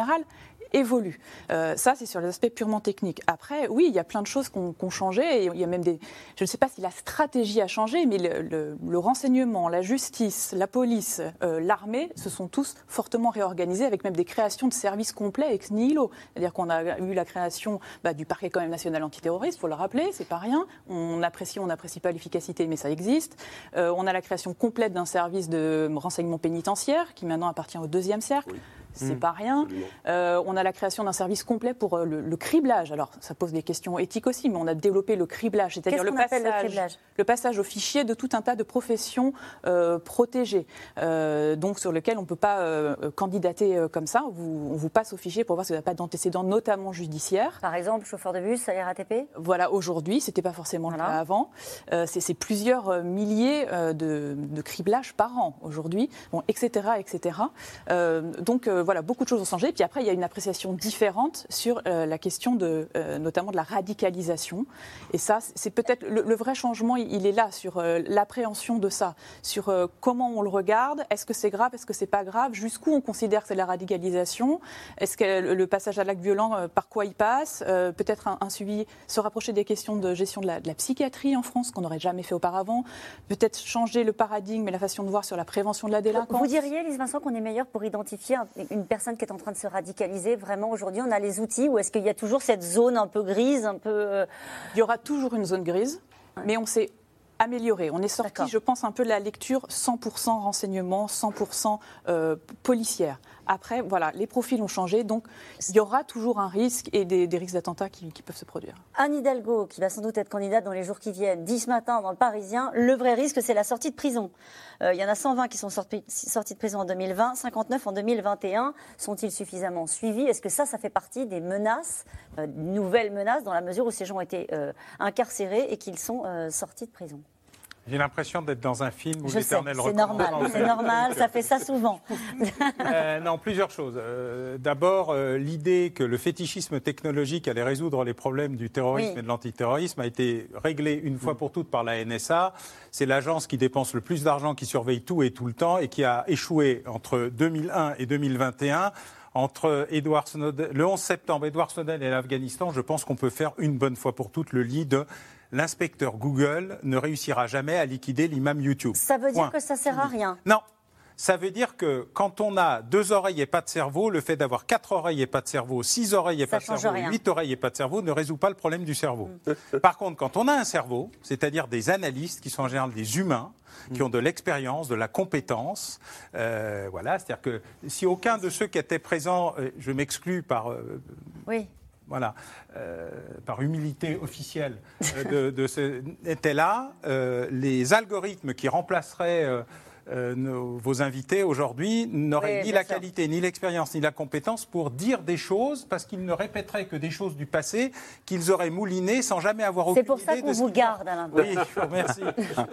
évoluent. Euh, ça, c'est sur les aspects purement techniques. Après, oui, il y a plein de choses qui ont qui ont changé. Il y a même des. Je ne sais pas si la stratégie a changé, mais le, renseignement, la justice, la police, euh, l'armée se sont tous fortement réorganisés avec même des créations de services complets ex nihilo. C'est-à-dire qu'on a eu la création bah, du parquet quand même national antiterroriste, il faut le rappeler, c'est pas rien. On apprécie, on n'apprécie pas l'efficacité, mais ça existe. Euh, on a la création complète d'un service de renseignement pénitentiaire qui maintenant appartient au deuxième cercle. C'est pas rien. Euh, on a la création d'un service complet pour euh, le, le criblage. Alors, ça pose des questions éthiques aussi, mais on a développé le criblage, c'est-à-dire Qu'est-ce le passage, criblage? le passage au fichier de tout un tas de professions euh, protégées, euh, donc sur lesquelles on ne peut pas euh, candidater euh, comme ça. Vous- on vous passe au fichier pour voir si vous n'avez pas d'antécédents, notamment judiciaires. Par exemple, chauffeur de bus RATP Voilà, aujourd'hui, c'était pas forcément le cas avant. Euh, c'est plusieurs milliers euh, de, de criblages par an aujourd'hui, bon, etc., etc. Euh, donc euh, voilà, beaucoup de choses ont changé. Puis après, il y a une appréciation différente sur euh, la question de, euh, notamment de la radicalisation. Et ça, c'est peut-être le, le vrai changement. Il est là sur euh, l'appréhension de ça, sur comment on le regarde. Est-ce que c'est grave Est-ce que c'est pas grave? Jusqu'où on considère que c'est la radicalisation? Est-ce que le- passage à l'acte violent, par quoi il passe? Peut-être un, un suivi, se rapprocher des questions de gestion de la, de la psychiatrie en France qu'on n'aurait jamais fait auparavant. Peut-être changer le paradigme et la façon de voir sur la prévention de la délinquance. Vous diriez, Lise Vincent, qu'on est meilleur pour identifier un- une personne qui est en train de se radicaliser Vraiment, aujourd'hui, on a les outils ou est-ce qu'il y a toujours cette zone un peu grise, un peu. euh, Il y aura toujours une zone grise, mais on s'est amélioré. On est sorti, je pense, un peu de la lecture 100% renseignement, 100% euh, policière. Après, voilà, les profils ont changé, donc il y aura toujours un risque et des, risques d'attentats qui, peuvent se produire. Anne Hidalgo, qui va sans doute être candidate dans les jours qui viennent, dit ce matin dans le Parisien, le vrai risque, c'est la sortie de prison. Euh, il y en a 120 qui sont sortis, de prison en 2020, 59 en 2021. Sont-ils suffisamment suivis? Est-ce que ça, ça fait partie des menaces, euh, nouvelles menaces, dans la mesure où ces gens ont été euh, incarcérés et qu'ils sont sortis de prison? J'ai l'impression d'être dans un film où l'éternel c'est normal, c'est normal, ça fait ça souvent. Euh, non, plusieurs choses. Euh, D'abord, euh, l'idée que le fétichisme technologique allait résoudre les problèmes du terrorisme Oui. et de l'antiterrorisme a été réglé une fois pour toutes par la NSA. C'est l'agence qui dépense le plus d'argent, qui surveille tout et tout le temps et qui a échoué entre 2001 et 2021. Entre Edward Snowden, le 11 septembre, Edward Snowden et l'Afghanistan, je pense qu'on peut faire une bonne fois pour toutes le lit de l'inspecteur Google ne réussira jamais à liquider l'imam YouTube. Ça veut dire Point. que ça sert à rien. Non. Ça veut dire que quand on a deux oreilles et pas de cerveau, le fait d'avoir quatre oreilles et pas de cerveau, six oreilles et Ça pas de cerveau, rien. huit oreilles et pas de cerveau ne résout pas le problème du cerveau. Par contre, quand on a un cerveau, c'est-à-dire des analystes qui sont en général des humains, qui ont de l'expérience, de la compétence, euh, voilà, c'est-à-dire que si aucun de ceux qui étaient présents, euh, je m'exclus par euh, Oui. Voilà, euh, par humilité officielle, euh, étaient là, euh, les algorithmes qui remplaceraient euh, nos- vos invités aujourd'hui n'auraient Oui, ni la sûr. qualité, ni l'expérience, ni la compétence pour dire des choses, parce qu'ils ne répéteraient que des choses du passé qu'ils auraient moulinées sans jamais avoir aucune C'est pour ça idée qu'on vous garde, Alain. oui, je vous remercie.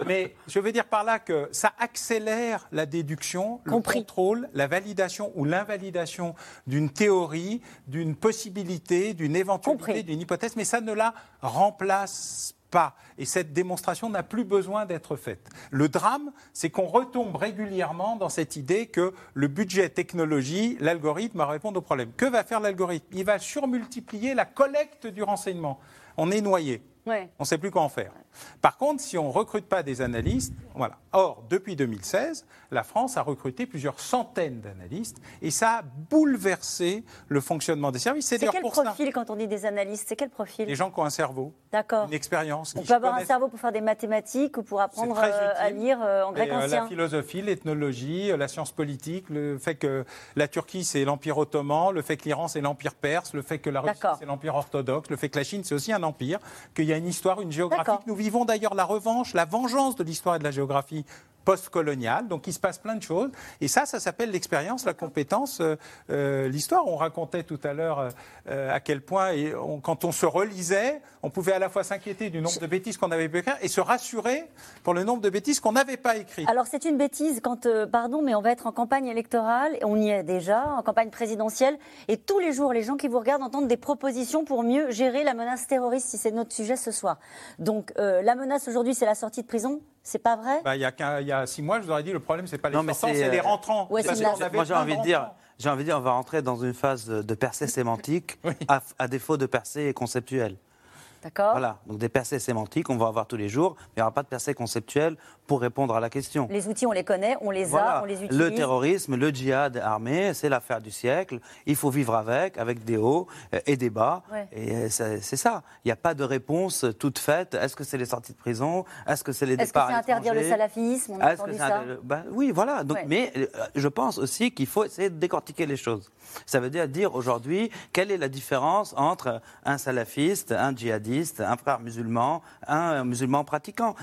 Mais je veux dire par là que ça accélère la déduction, Compris. le contrôle, la validation ou l'invalidation d'une théorie, d'une possibilité, d'une éventualité, d'une hypothèse, mais ça ne la remplace pas. Et cette démonstration n'a plus besoin d'être faite. Le drame, c'est qu'on retombe régulièrement dans cette idée que le budget technologie, l'algorithme va répondre au problème. Que va faire l'algorithme? Il va surmultiplier la collecte du renseignement. On est noyé. Ouais. On ne sait plus quoi en faire. Par contre, si on ne recrute pas des analystes, voilà. Or, depuis 2016, la France a recruté plusieurs centaines d'analystes et ça a bouleversé le fonctionnement des services. C'est quel pour ça. profil quand on dit des analystes? C'est quel profil? Les gens qui ont un cerveau, D'accord. une expérience. On peut avoir un cerveau pour faire des mathématiques ou pour apprendre euh, à lire euh, en grec Et, euh, ancien? la philosophie, l'ethnologie, la science politique, le fait que la Turquie c'est l'empire ottoman, le fait que l'Iran c'est l'empire perse, le fait que la Russie c'est l'empire orthodoxe, le fait que la Chine c'est aussi un empire, qu'il y a une histoire, une géographie. D'accord. Nous vivons d'ailleurs la revanche, la vengeance de l'histoire et de la géographie post-coloniale. Donc il se passe plein de choses. Et ça, ça s'appelle l'expérience, la compétence, euh, euh, l'histoire. On racontait tout à l'heure euh, à quel point, et quand on se relisait, on pouvait à la fois s'inquiéter du nombre de bêtises qu'on avait pu écrire et se rassurer pour le nombre de bêtises qu'on n'avait pas écrites. Alors c'est une bêtise quand, pardon, mais on va être en campagne électorale, on y est déjà, en campagne présidentielle, et tous les jours, les gens qui vous regardent entendent des propositions pour mieux gérer la menace terroriste, si c'est notre sujet ce soir. Donc la menace aujourd'hui, c'est la sortie de prison, c'est pas vrai? Bah, il, y a qu'un- il y a six mois, je vous aurais dit, le problème, c'est pas les Non, mais sortants, c'est, les euh, rentrants. Ouais, Parce Moi, j'ai envie de dire, j'ai envie de dire, on va rentrer dans une phase de, percée sémantique, à, à défaut de percée conceptuelle. D'accord Voilà, donc des percées sémantiques, on va avoir tous les jours, mais il n'y aura pas de percée conceptuelle pour répondre à la question. Les outils, on les connaît, on les Voilà. a, on les utilise. Le terrorisme, le djihad armé, c'est l'affaire du siècle. Il faut vivre avec, avec des hauts euh, et des bas. Ouais. Et euh, c'est ça. Il n'y a pas de réponse toute faite. Est-ce que c'est les sorties de prison? Est-ce que c'est les Est-ce que départs c'est interdire le salafisme? On a entendu ça. un- ben oui, voilà. Donc, Ouais. Mais euh, je pense aussi qu'il faut essayer de décortiquer les choses. Ça veut dire dire aujourd'hui quelle est la différence entre un salafiste, un djihadiste, un frère musulman, un musulman pratiquant.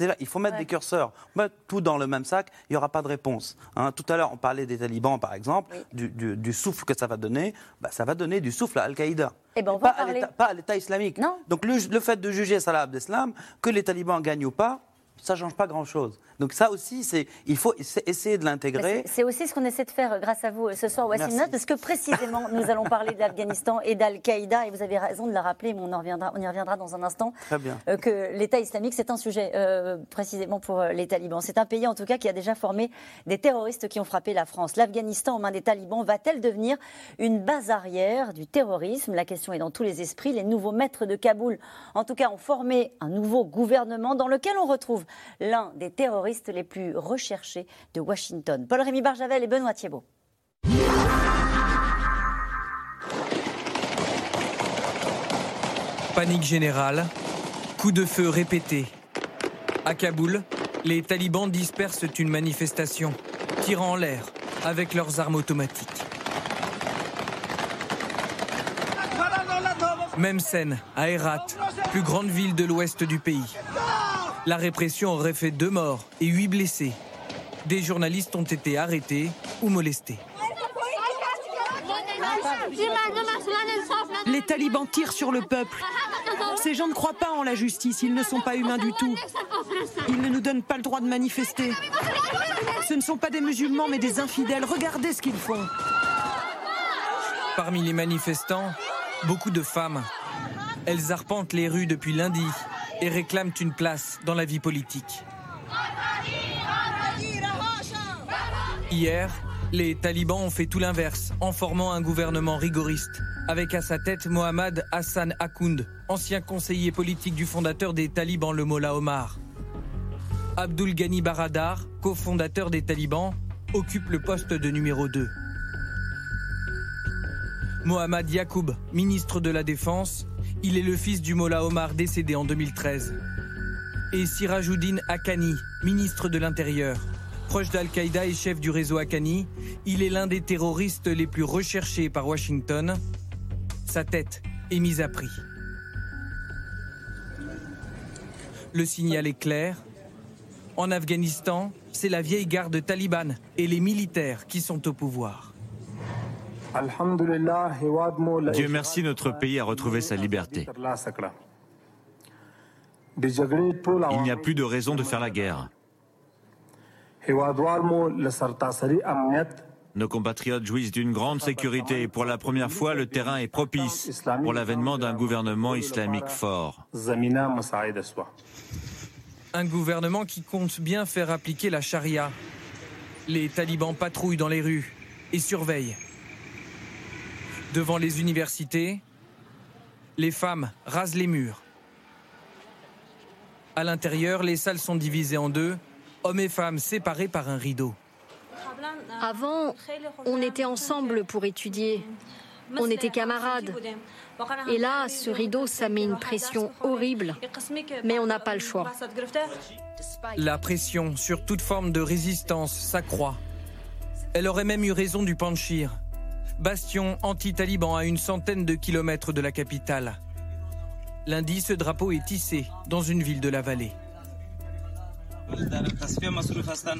Là. Il faut mettre Ouais. des curseurs. Mettre tout dans le même sac, il n'y aura pas de réponse. hein. Tout à l'heure, on parlait des talibans, par exemple, Oui. du, du- du souffle que ça va donner. Ben, ça va donner du souffle à Al-Qaïda. Eh ben, on pas à l'État islamique. Non. Donc le, le fait de juger Salah Abdeslam, que les talibans gagnent ou pas, ça ne change pas grand-chose. Donc ça aussi, c'est, il faut essa- essayer de l'intégrer. C'est aussi ce qu'on essaie de faire euh, grâce à vous euh, ce soir, Wassim. Nat, parce que précisément, nous allons parler de l'Afghanistan et d'Al-Qaïda, et vous avez raison de la rappeler, mais on, en reviendra, on y reviendra dans un instant, Très bien. euh, que l'État islamique, c'est un sujet euh, précisément pour les talibans. C'est un pays, en tout cas, qui a déjà formé des terroristes qui ont frappé la France. L'Afghanistan, aux mains des talibans, va-t-elle devenir une base arrière du terrorisme? La question est dans tous les esprits. Les nouveaux maîtres de Kaboul, en tout cas, ont formé un nouveau gouvernement dans lequel on retrouve l'un des terroristes les plus recherchés de Washington. Paul-Rémy Barjavel et Benoît Thiebaud. Panique générale, coups de feu répétés. À Kaboul, les talibans dispersent une manifestation, tirant en l'air avec leurs armes automatiques. Même scène à Herat, plus grande ville de l'ouest du pays. La répression aurait fait deux morts et huit blessés. Des journalistes ont été arrêtés ou molestés. Les talibans tirent sur le peuple. Ces gens ne croient pas en la justice, ils ne sont pas humains du tout. Ils ne nous donnent pas le droit de manifester. Ce ne sont pas des musulmans mais des infidèles. Regardez ce qu'ils font. Parmi les manifestants, beaucoup de femmes. Elles arpentent les rues depuis lundi et réclament une place dans la vie politique. Hier, les talibans ont fait tout l'inverse en formant un gouvernement rigoriste, avec à sa tête Mohammad Hassan Akound, ancien conseiller politique du fondateur des talibans, le Mollah Omar. Abdul Ghani Baradar, cofondateur des talibans, occupe le poste de numéro 2. Mohammad Yacoub, ministre de la Défense, il est le fils du Mollah Omar décédé en 2013. Et Sirajuddin Haqqani, ministre de l'Intérieur. Proche d'Al-Qaïda et chef du réseau Haqqani, il est l'un des terroristes les plus recherchés par Washington. Sa tête est mise à prix. Le signal est clair. En Afghanistan, c'est la vieille garde talibane et les militaires qui sont au pouvoir. Dieu merci, notre pays a retrouvé sa liberté. Il n'y a plus de raison de faire la guerre. Nos compatriotes jouissent d'une grande sécurité et pour la première fois, le terrain est propice pour l'avènement d'un gouvernement islamique fort. Un gouvernement qui compte bien faire appliquer la charia. Les talibans patrouillent dans les rues et surveillent. Devant les universités, les femmes rasent les murs. À l'intérieur, les salles sont divisées en deux, hommes et femmes séparés par un rideau. Avant, on était ensemble pour étudier. On était camarades. Et là, ce rideau, ça met une pression horrible. Mais on n'a pas le choix. La pression sur toute forme de résistance s'accroît. Elle aurait même eu raison du Panchir, bastion anti-taliban à une centaine de kilomètres de la capitale. Lundi, ce drapeau est tissé dans une ville de la vallée.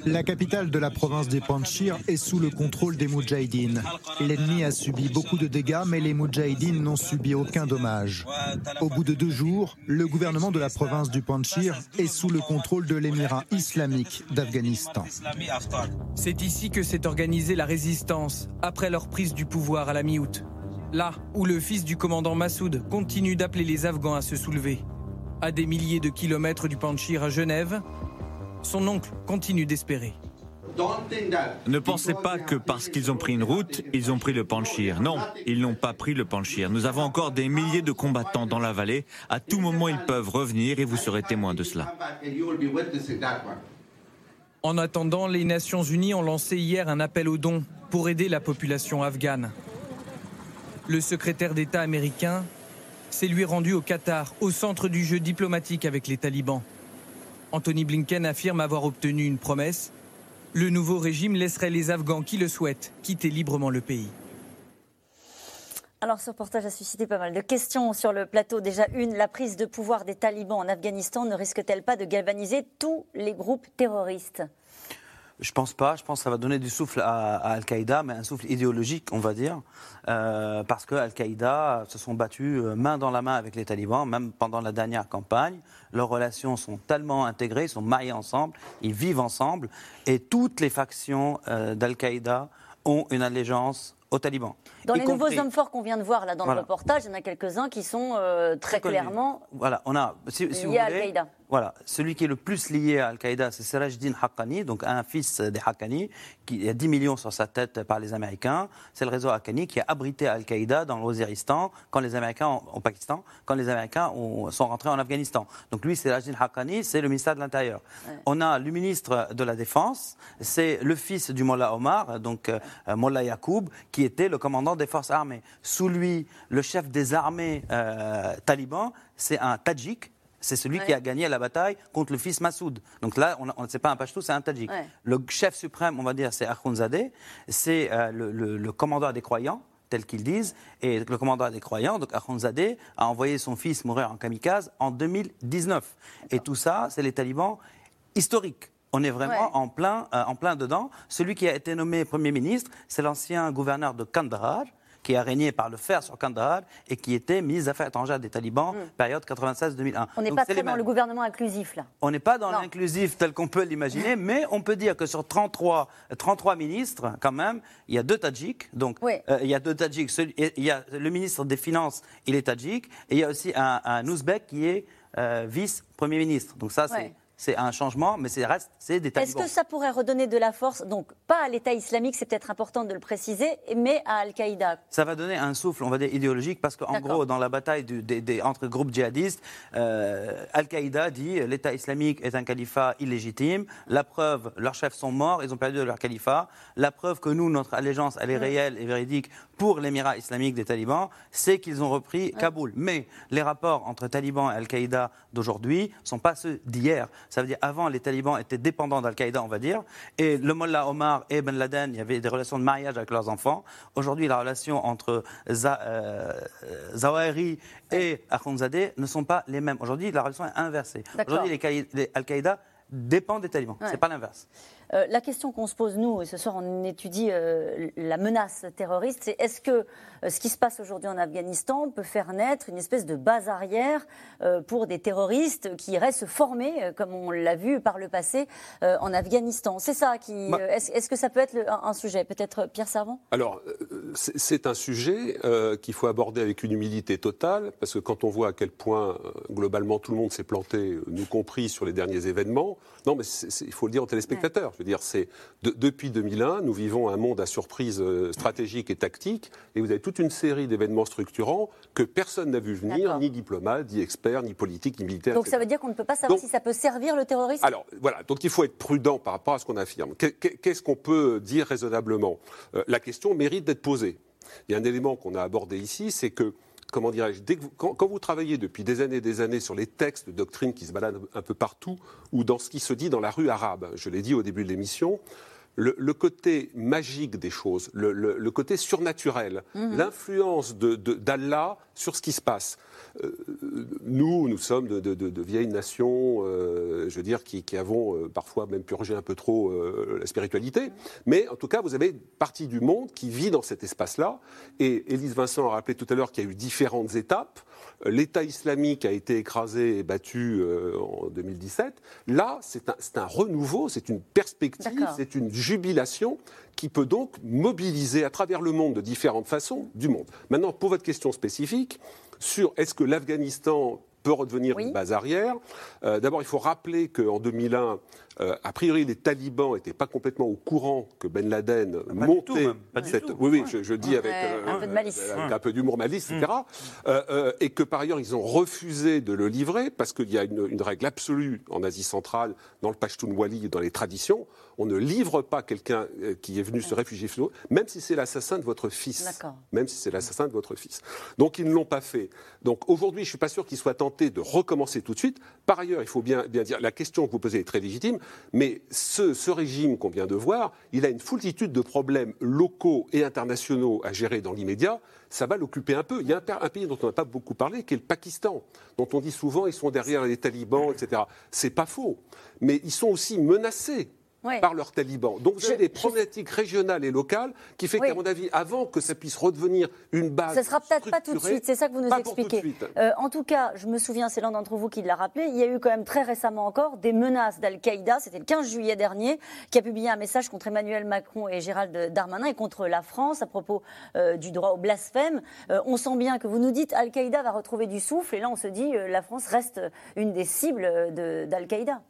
La capitale de la province des Panchir est sous le contrôle des Moudjahidines. L'ennemi a subi beaucoup de dégâts, mais les Moudjahidines n'ont subi aucun dommage. Au bout de deux jours, le gouvernement de la province du Panchir est sous le contrôle de l'émirat islamique d'Afghanistan. C'est ici que s'est organisée la résistance après leur prise du pouvoir à la mi-août. Là où le fils du commandant Massoud continue d'appeler les Afghans à se soulever. À des milliers de kilomètres du Panchir à Genève, son oncle continue d'espérer. Ne pensez pas que parce qu'ils ont pris une route, ils ont pris le Panchir. Non, ils n'ont pas pris le Panchir. Nous avons encore des milliers de combattants dans la vallée. À tout moment, ils peuvent revenir et vous serez témoin de cela. En attendant, les Nations Unies ont lancé hier un appel aux dons pour aider la population afghane. Le secrétaire d'État américain s'est lui rendu au Qatar, au centre du jeu diplomatique avec les talibans. Anthony Blinken affirme avoir obtenu une promesse. Le nouveau régime laisserait les Afghans qui le souhaitent quitter librement le pays. Alors ce reportage a suscité pas mal de questions sur le plateau. Déjà une, la prise de pouvoir des talibans en Afghanistan ne risque-t-elle pas de galvaniser tous les groupes terroristes? Je pense pas. Je pense que ça va donner du souffle à, Al-Qaïda, mais un souffle idéologique, on va dire, euh, parce que Al-Qaïda se sont battus euh, main dans la main avec les talibans, même pendant la dernière campagne. Leurs relations sont tellement intégrées, ils sont mariés ensemble, ils vivent ensemble, et toutes les factions euh, d'Al-Qaïda ont une allégeance aux talibans. Dans les nouveaux hommes forts qu'on vient de voir là dans le reportage, il y en a quelques-uns qui sont très, clairement voilà, on a, si, liés à Al-Qaïda. Voilà, celui qui est le plus lié à Al-Qaïda, c'est Sirajdin Haqqani, donc un fils des Haqqani, qui a 10 millions sur sa tête par les Américains. C'est le réseau Haqqani qui a abrité Al-Qaïda dans l'Oziristan, quand les Américains, au Pakistan, quand les Américains sont rentrés en Afghanistan. Donc lui, Sirajdin Haqqani, c'est le ministère de l'Intérieur. On a le ministre de la Défense, c'est le fils du Mollah Omar, donc euh, Mollah Yacoub, qui était le commandant des forces armées. Sous lui, le chef des armées euh, talibans, c'est un Tadjik, c'est celui qui a gagné la bataille contre le fils Massoud. Donc là, on ne sait pas un Pashto, c'est un Tadjik. Le chef suprême, on va dire, c'est Akhundzadeh, c'est euh, le, commandant des croyants tel qu'ils disent. Et le commandant des croyants, donc Akhundzadeh, a envoyé son fils mourir en kamikaze en 2019. Et tout ça, c'est les talibans historiques. On est vraiment en, plein, euh, en plein dedans. Celui qui a été nommé Premier ministre, c'est l'ancien gouverneur de Kandahar, qui a régné par le fer sur Kandahar et qui était ministre des Affaires étrangères des talibans, période 96-2001. On n'est pas très dans le gouvernement inclusif, là. On n'est pas dans l'inclusif tel qu'on peut l'imaginer, mais on peut dire que sur 33, 33 ministres, quand même, il y a deux Tadjiks. Donc, Oui. euh, il y a deux Tadjiks. Il y a le ministre des Finances, il est Tadjik. Et il y a aussi un, un Ouzbek qui est euh, vice-premier ministre. Donc, ça, c'est. Ouais. C'est un changement, mais c'est des Est-ce talibans. que ça pourrait redonner de la force, donc pas à l'État islamique, c'est peut-être important de le préciser, mais à Al-Qaïda? Ça va donner un souffle, on va dire, idéologique, parce qu'en gros, dans la bataille du- des- des- entre groupes djihadistes, euh, Al-Qaïda dit euh, l'État islamique est un califat illégitime. La preuve, leurs chefs sont morts, ils ont perdu leur califat. La preuve que nous, notre allégeance, elle est réelle et véridique pour l'émirat islamique des talibans, c'est qu'ils ont repris Kaboul. Mais les rapports entre talibans et Al-Qaïda d'aujourd'hui ne sont pas ceux d'hier. Ça veut dire avant, les talibans étaient dépendants d'Al-Qaïda, on va dire, et le Mollah Omar et Ben Laden, il y avait des relations de mariage avec leurs enfants. Aujourd'hui, la relation entre Za- euh, Zawahiri et Akhundzadeh ne sont pas les mêmes. Aujourd'hui, la relation est inversée. Aujourd'hui, Al-Qaïda dépendent des talibans. Ouais. C'est pas l'inverse. Euh, la question qu'on se pose, nous, et ce soir, on étudie euh, la menace terroriste, c'est est-ce que euh, ce qui se passe aujourd'hui en Afghanistan peut faire naître une espèce de base arrière euh, pour des terroristes qui iraient se former, euh, comme on l'a vu par le passé, euh, en Afghanistan? C'est ça qui. Bah- euh, Est-ce est-ce que ça peut être le- un, un sujet? Peut-être Pierre Servant? Alors, c'est c'est un sujet euh, qu'il faut aborder avec une humilité totale, parce que quand on voit à quel point, globalement, tout le monde s'est planté, nous compris, sur les derniers événements, non, mais il faut le dire aux téléspectateurs. Je veux dire, c'est de- depuis 2001, nous vivons un monde à surprise euh, stratégique et tactique, et vous avez toute une série d'événements structurants que personne n'a vu venir, ni diplomate, ni expert, ni politique, ni militaire. Donc etc. ça veut dire qu'on ne peut pas savoir Donc- si ça peut servir le terrorisme? Alors voilà, donc il faut être prudent par rapport à ce qu'on affirme. Qu'est- qu'est- Qu'est-ce qu'on peut dire raisonnablement? Euh, La question mérite d'être posée. Il y a un élément qu'on a abordé ici, c'est que comment dirais-je, quand, quand vous travaillez depuis des années et des années sur les textes de doctrine qui se baladent un peu partout, ou dans ce qui se dit dans la rue arabe, je l'ai dit au début de l'émission, le, le côté magique des choses, le, le- le côté surnaturel, Mhm. l'influence de- de- d'Allah sur ce qui se passe. Euh, nous, nous sommes de, de- de- de vieilles nations, euh, je veux dire, qui, qui avons euh, parfois même purgé un peu trop la spiritualité. Mais en tout cas, vous avez une partie du monde qui vit dans cet espace-là. Et Élise Vincent a rappelé tout à l'heure qu'il y a eu différentes étapes. L'État islamique a été écrasé et battu en 2017. Là, c'est un, renouveau, c'est une perspective, c'est une jubilation qui peut donc mobiliser à travers le monde de différentes façons du monde. Maintenant, pour votre question spécifique, sur est-ce que l'Afghanistan peut redevenir une base arrière. Euh, D'abord, il faut rappeler qu'en 2001, euh, a priori, les talibans n'étaient pas complètement au courant que Ben Laden montait cette. Oui, oui, je, je dis avec, euh, un peu de malice. avec un peu d'humour malice, etc. Euh, euh, et que par ailleurs, ils ont refusé de le livrer parce qu'il y a une, une règle absolue en Asie centrale, dans le Pashtunwali, dans les traditions. On ne livre pas quelqu'un euh, qui est venu se réfugier, chez nous, même si c'est l'assassin de votre fils. D'accord. Même si c'est l'assassin de votre fils. Donc ils ne l'ont pas fait. Donc aujourd'hui, je ne suis pas sûr qu'ils soient tentés de recommencer tout de suite. Par ailleurs, il faut bien, bien dire, la question que vous posez est très légitime, mais ce, régime qu'on vient de voir, il a une foultitude de problèmes locaux et internationaux à gérer dans l'immédiat. Ça va l'occuper un peu. Il y a un, un pays dont on n'a pas beaucoup parlé, qui est le Pakistan, dont on dit souvent ils sont derrière les talibans, etc. C'est pas faux. Mais ils sont aussi menacés Ouais. par leurs talibans. Donc vous avez des problématiques régionales et locales qui fait Oui. qu'à mon avis, avant que ça puisse redevenir une base Ce sera peut-être pas tout de suite, c'est ça que vous nous pas pour tout de expliquez. suite. Euh, en tout cas, je me souviens, c'est l'un d'entre vous qui l'a rappelé, il y a eu quand même très récemment encore des menaces d'Al-Qaïda, c'était le 15 juillet dernier, qui a publié un message contre Emmanuel Macron et Gérald Darmanin et contre la France à propos euh, du droit au blasphème. Euh, on sent bien que vous nous dites Al-Qaïda va retrouver du souffle et là on se dit euh, la France reste une des cibles de- d'Al-Qaïda.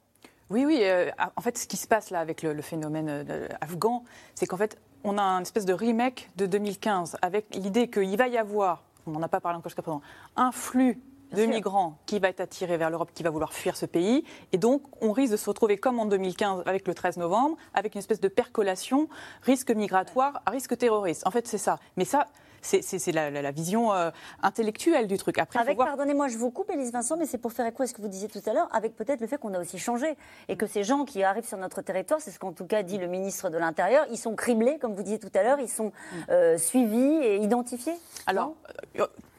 Oui, oui. euh, en fait, ce qui se passe là avec le, le phénomène euh, afghan, c'est qu'en fait, on a une espèce de remake de 2015 avec l'idée qu'il va y avoir, on n'en a pas parlé encore jusqu'à présent, un flux de migrants qui va être attiré vers l'Europe, qui va vouloir fuir ce pays. Et donc, on risque de se retrouver comme en 2015 avec le 13 novembre, avec une espèce de percolation, risque migratoire, risque terroriste. En fait, c'est ça. Mais ça, c'est la, la- la vision euh, intellectuelle du truc. Après, Avec, pardonnez-moi, je vous coupe, Élise Vincent, mais c'est pour faire écho à ce que vous disiez tout à l'heure, avec peut-être le fait qu'on a aussi changé et que ces gens qui arrivent sur notre territoire, c'est ce qu'en tout cas dit le ministre de l'Intérieur, ils sont criblés, comme vous disiez tout à l'heure, ils sont euh, suivis et identifiés Alors,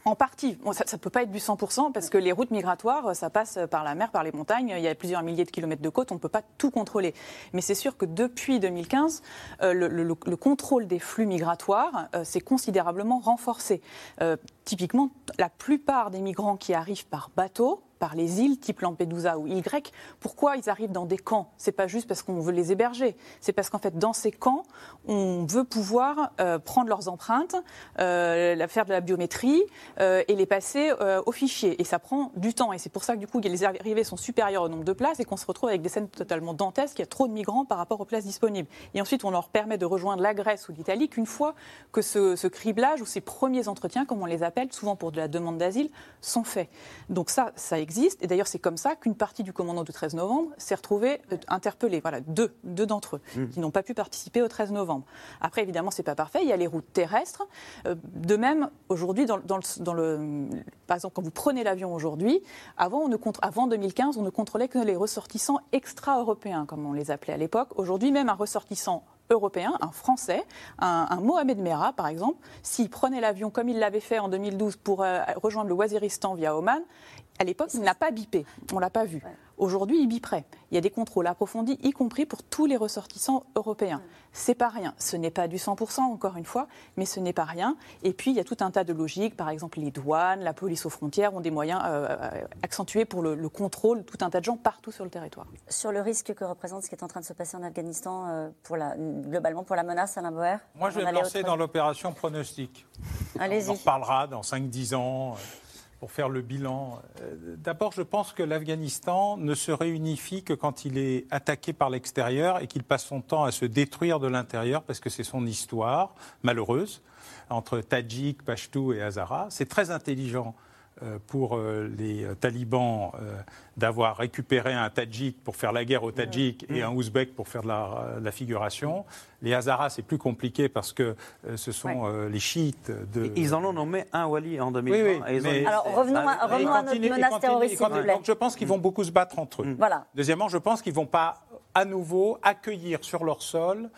En partie. ça ne peut pas être du 100% parce que les routes migratoires, ça passe par la mer, par les montagnes. Il y a plusieurs milliers de kilomètres de côte. On ne peut pas tout contrôler. Mais c'est sûr que depuis 2015, euh, le, contrôle des flux migratoires euh, s'est considérablement renforcé. Euh, typiquement, la plupart des migrants qui arrivent par bateau, par les îles type Lampedusa ou île grecque. Pourquoi ils arrivent dans des camps? C'est pas juste parce qu'on veut les héberger. C'est parce qu'en fait, dans ces camps, on veut pouvoir euh, prendre leurs empreintes, euh, faire de la biométrie euh, et les passer euh, au fichier. Et ça prend du temps. Et c'est pour ça que du coup, les arrivées sont supérieures au nombre de places et qu'on se retrouve avec des scènes totalement dantesques. Il y a trop de migrants par rapport aux places disponibles. Et ensuite, on leur permet de rejoindre la Grèce ou l'Italie qu'une fois que ce, ce criblage ou ces premiers entretiens, comme on les appelle, souvent pour de la demande d'asile, sont faits. Donc ça, ça existe. Et d'ailleurs, c'est comme ça qu'une partie du commandant du 13 novembre s'est retrouvée euh, interpellée. Voilà, deux, deux d'entre eux mmh. qui n'ont pas pu participer au 13 novembre. Après, évidemment, c'est pas parfait. Il y a les routes terrestres. Euh, de même, aujourd'hui, dans, dans, le, par exemple, quand vous prenez l'avion aujourd'hui, avant, on ne, avant 2015, on ne contrôlait que les ressortissants extra-européens, comme on les appelait à l'époque. Aujourd'hui, même un ressortissant européen, un Français, un, Mohamed Merah par exemple, s'il prenait l'avion comme il l'avait fait en 2012 pour euh, rejoindre le Waziristan via Oman, à l'époque, il n'a pas bipé. On ne l'a pas vu. Aujourd'hui, il biperait. Il y a des contrôles approfondis, y compris pour tous les ressortissants européens. C'est pas rien. Ce n'est pas du 100%, encore une fois, mais ce n'est pas rien. Et puis, il y a tout un tas de logiques. Par exemple, les douanes, la police aux frontières ont des moyens euh, accentués pour le, contrôle, tout un tas de gens partout sur le territoire. Sur le risque que représente ce qui est en train de se passer en Afghanistan, euh, pour la, globalement pour la menace, Alain Boer Moi, je vais me lancer dans l'opération pronostic. Allez-y. On en reparlera dans 5-10 ans pour faire le bilan. Euh, d'abord, je pense que l'Afghanistan ne se réunifie que quand il est attaqué par l'extérieur et qu'il passe son temps à se détruire de l'intérieur parce que c'est son histoire malheureuse entre Tadjik, Pashtou et Hazara. C'est très intelligent pour euh, les talibans d'avoir récupéré un Tadjik pour faire la guerre aux Tadjiks et un Ouzbek pour faire de la, figuration. Les Hazaras, c'est plus compliqué parce que euh, ce sont euh, les chiites de... Ils en ont nommé un wali en 2020. Oui, oui, Alors revenons, à, revenons à notre menace terroriste, s'il vous plaît. Donc je pense qu'ils vont beaucoup se battre entre eux. Voilà. Deuxièmement, je pense qu'ils ne vont pas à nouveau accueillir sur leur sol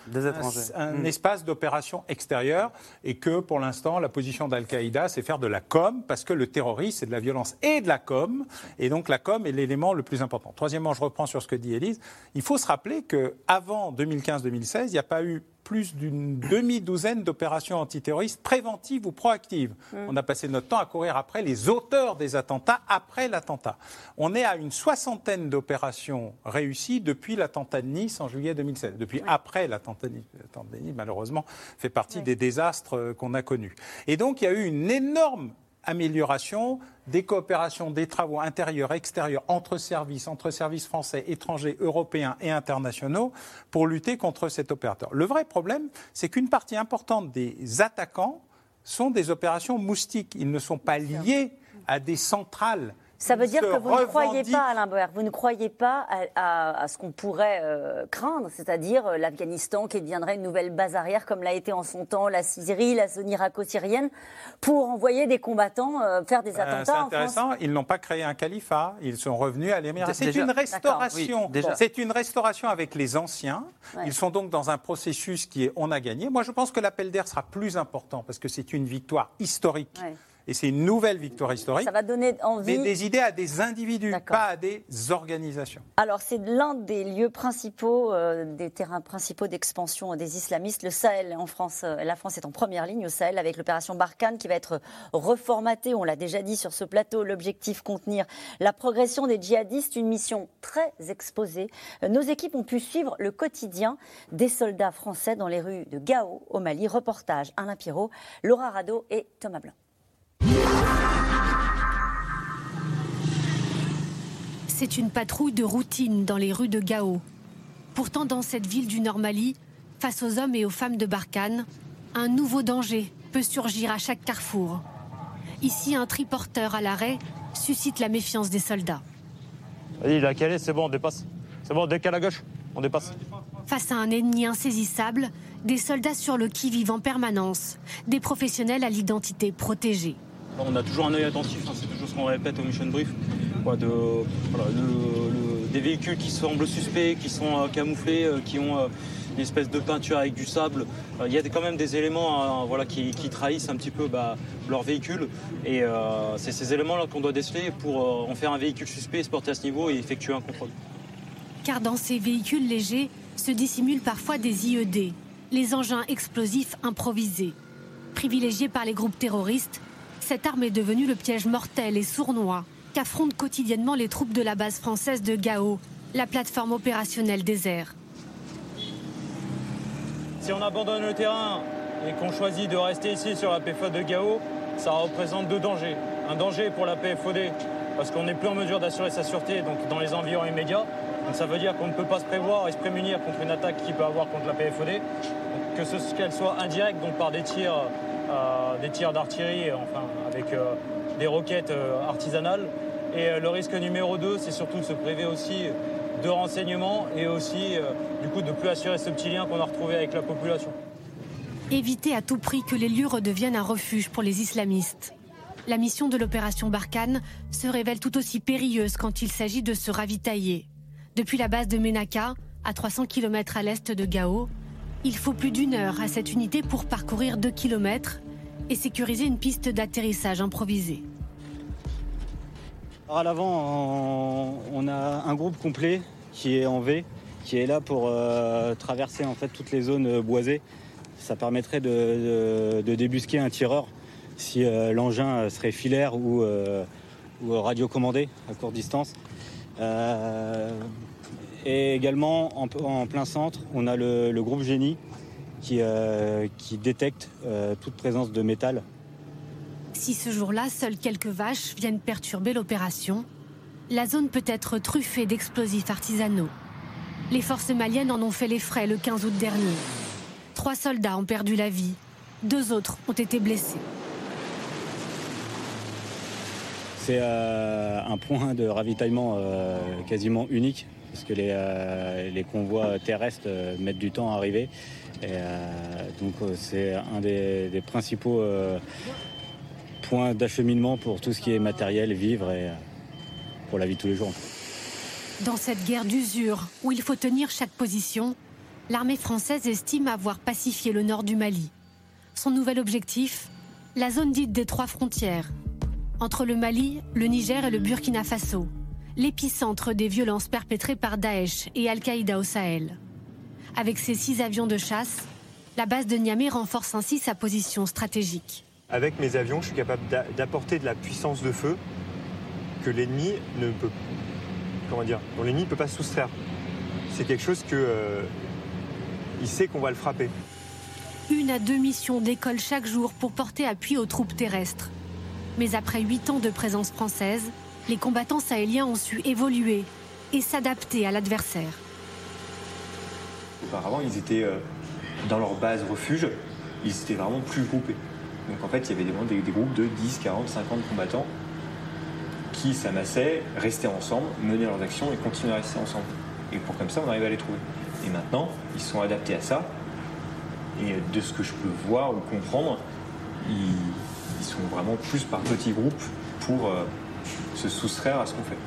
un, mm. espace d'opération extérieure et que pour l'instant la position d'Al-Qaïda c'est faire de la com parce que le terrorisme c'est de la violence et de la com et donc la com est l'élément le plus important. Troisièmement, je reprends sur ce que dit Élise, il faut se rappeler qu'avant 2015-2016 il n'y a pas eu plus d'une demi-douzaine d'opérations antiterroristes préventives ou proactives. Mm. On a passé notre temps à courir après les auteurs des attentats après l'attentat. On est à une soixantaine d'opérations réussies depuis l'attentat de Nice en juillet 2016. Depuis après l'attentat de Nice. L'attentat de Nice, malheureusement, fait partie des désastres euh, qu'on a connus. Et donc, il y a eu une énorme amélioration des coopérations, des travaux intérieurs, extérieurs, entre services, entre services français, étrangers, européens et internationaux, pour lutter contre cet opérateur. Le vrai problème, c'est qu'une partie importante des attaquants sont des opérations moustiques. Ils ne sont pas liés à des centrales ça veut dire que vous ne croyez pas, Alain Boer, vous ne croyez pas à, ce qu'on pourrait euh, craindre, c'est-à-dire euh, l'Afghanistan qui deviendrait une nouvelle base arrière, comme l'a été en son temps la Syrie, la zone irako-syrienne, pour envoyer des combattants euh, faire des attentats C'est intéressant, ils n'ont pas créé un califat, ils sont revenus à l'émirat. C'est une restauration. c'est une restauration avec les anciens. Ils sont donc dans un processus qui est on a gagné. Moi, je pense que l'appel d'air sera plus important parce que c'est une victoire historique et c'est une nouvelle victoire historique. Ça va donner envie. Mais des idées à des individus, pas à des organisations. Alors, c'est l'un des lieux principaux, euh, des terrains principaux d'expansion des islamistes. Le Sahel, en France, euh, la France est en première ligne au Sahel avec l'opération Barkhane qui va être reformatée. On l'a déjà dit sur ce plateau. L'objectif contenir la progression des djihadistes, une mission très exposée. Euh, nos équipes ont pu suivre le quotidien des soldats français dans les rues de Gao, au Mali. Reportage Alain Pirot, Laura Rado et Thomas Blanc. C'est une patrouille de routine dans les rues de Gao. Pourtant, dans cette ville du Nord Mali, face aux hommes et aux femmes de Barkhane, un nouveau danger peut surgir à chaque carrefour. Ici, un triporteur à l'arrêt suscite la méfiance des soldats. Il a calé, c'est bon, on dépasse. C'est bon, décale à gauche, on dépasse. Face à un ennemi insaisissable, des soldats sur le qui-vive en permanence, des professionnels à l'identité protégée. On a toujours un œil attentif, hein, c'est toujours ce qu'on répète au mission brief. Des véhicules qui semblent suspects, qui sont euh, camouflés, euh, qui ont euh, une espèce de peinture avec du sable. Il y a quand même des éléments euh, voilà, qui, trahissent un petit peu bah, leur véhicule. Et c'est ces éléments-là qu'on doit déceler pour en faire un véhicule suspect, se porter à ce niveau et effectuer un contrôle. Car dans ces véhicules légers se dissimulent parfois des IED, les engins explosifs improvisés. Privilégiés par les groupes terroristes, cette arme est devenue le piège mortel et sournois qu'affrontent quotidiennement les troupes de la base française de Gao, la plateforme opérationnelle des airs. Si on abandonne le terrain et qu'on choisit de rester ici sur la PFOD de Gao, ça représente deux dangers. Un danger pour la PFOD parce qu'on n'est plus en mesure d'assurer sa sûreté donc dans les environs immédiats. Donc ça veut dire qu'on ne peut pas se prévoir et se prémunir contre une attaque qu'il peut avoir contre la PFOD. Que ce qu'elle soit indirecte, donc par des tirs, euh, d'artillerie, enfin avec euh, des roquettes euh, artisanales. Et euh, le risque numéro 2, c'est surtout de se priver aussi de renseignements et aussi euh, du coup de plus assurer ce petit lien qu'on a retrouvé avec la population. Éviter à tout prix que les lieux redeviennent un refuge pour les islamistes. La mission de l'opération Barkhane se révèle tout aussi périlleuse quand il s'agit de se ravitailler. Depuis la base de Menaka, à 300 km à l'est de Gao, il faut plus d'une heure à cette unité pour parcourir 2 km et sécuriser une piste d'atterrissage improvisée. Alors à l'avant, on a un groupe complet qui est en V, qui est là pour euh, traverser en fait toutes les zones euh, boisées. Ça permettrait de, débusquer un tireur si euh, l'engin serait filaire ou, radiocommandé à courte distance. Et également en, plein centre, on a le, groupe génie qui, détecte toute présence de métal Si ce jour-là, seules quelques vaches viennent perturber l'opération, la zone peut être truffée d'explosifs artisanaux. Les forces maliennes en ont fait les frais le 15 août dernier. Trois soldats ont perdu la vie, deux autres ont été blessés. C'est euh, un point de ravitaillement euh, quasiment unique, parce que les, euh, convois terrestres mettent du temps à arriver. Donc c'est un des principaux points d'acheminement pour tout ce qui est matériel, vivre et euh, pour la vie de tous les jours. Dans cette guerre d'usure où il faut tenir chaque position, l'armée française estime avoir pacifié le nord du Mali. Son nouvel objectif La zone dite des trois frontières, entre le Mali, le Niger et le Burkina Faso, l'épicentre des violences perpétrées par Daesh et Al-Qaïda au Sahel. Avec ses six avions de chasse, la base de Niamey renforce ainsi sa position stratégique. Avec mes avions, je suis capable d'a- d'apporter de la puissance de feu que l'ennemi ne peut, comment dire, dont l'ennemi ne peut pas se soustraire. C'est quelque chose que euh, il sait qu'on va le frapper. Une à deux missions décollent chaque jour pour porter appui aux troupes terrestres. Mais après huit ans de présence française, les combattants sahéliens ont su évoluer et s'adapter à l'adversaire. Auparavant, ils étaient euh, dans leur base refuge, ils étaient vraiment plus groupés. Donc en fait, il y avait des, groupes de 10, 40, 50 combattants qui s'amassaient, restaient ensemble, menaient leurs actions et continuaient à rester ensemble. Et pour comme ça, on arrive à les trouver. Et maintenant, ils sont adaptés à ça. Et de ce que je peux voir ou comprendre, ils, ils sont vraiment plus par petits groupes pour euh, se soustraire à ce qu'on fait.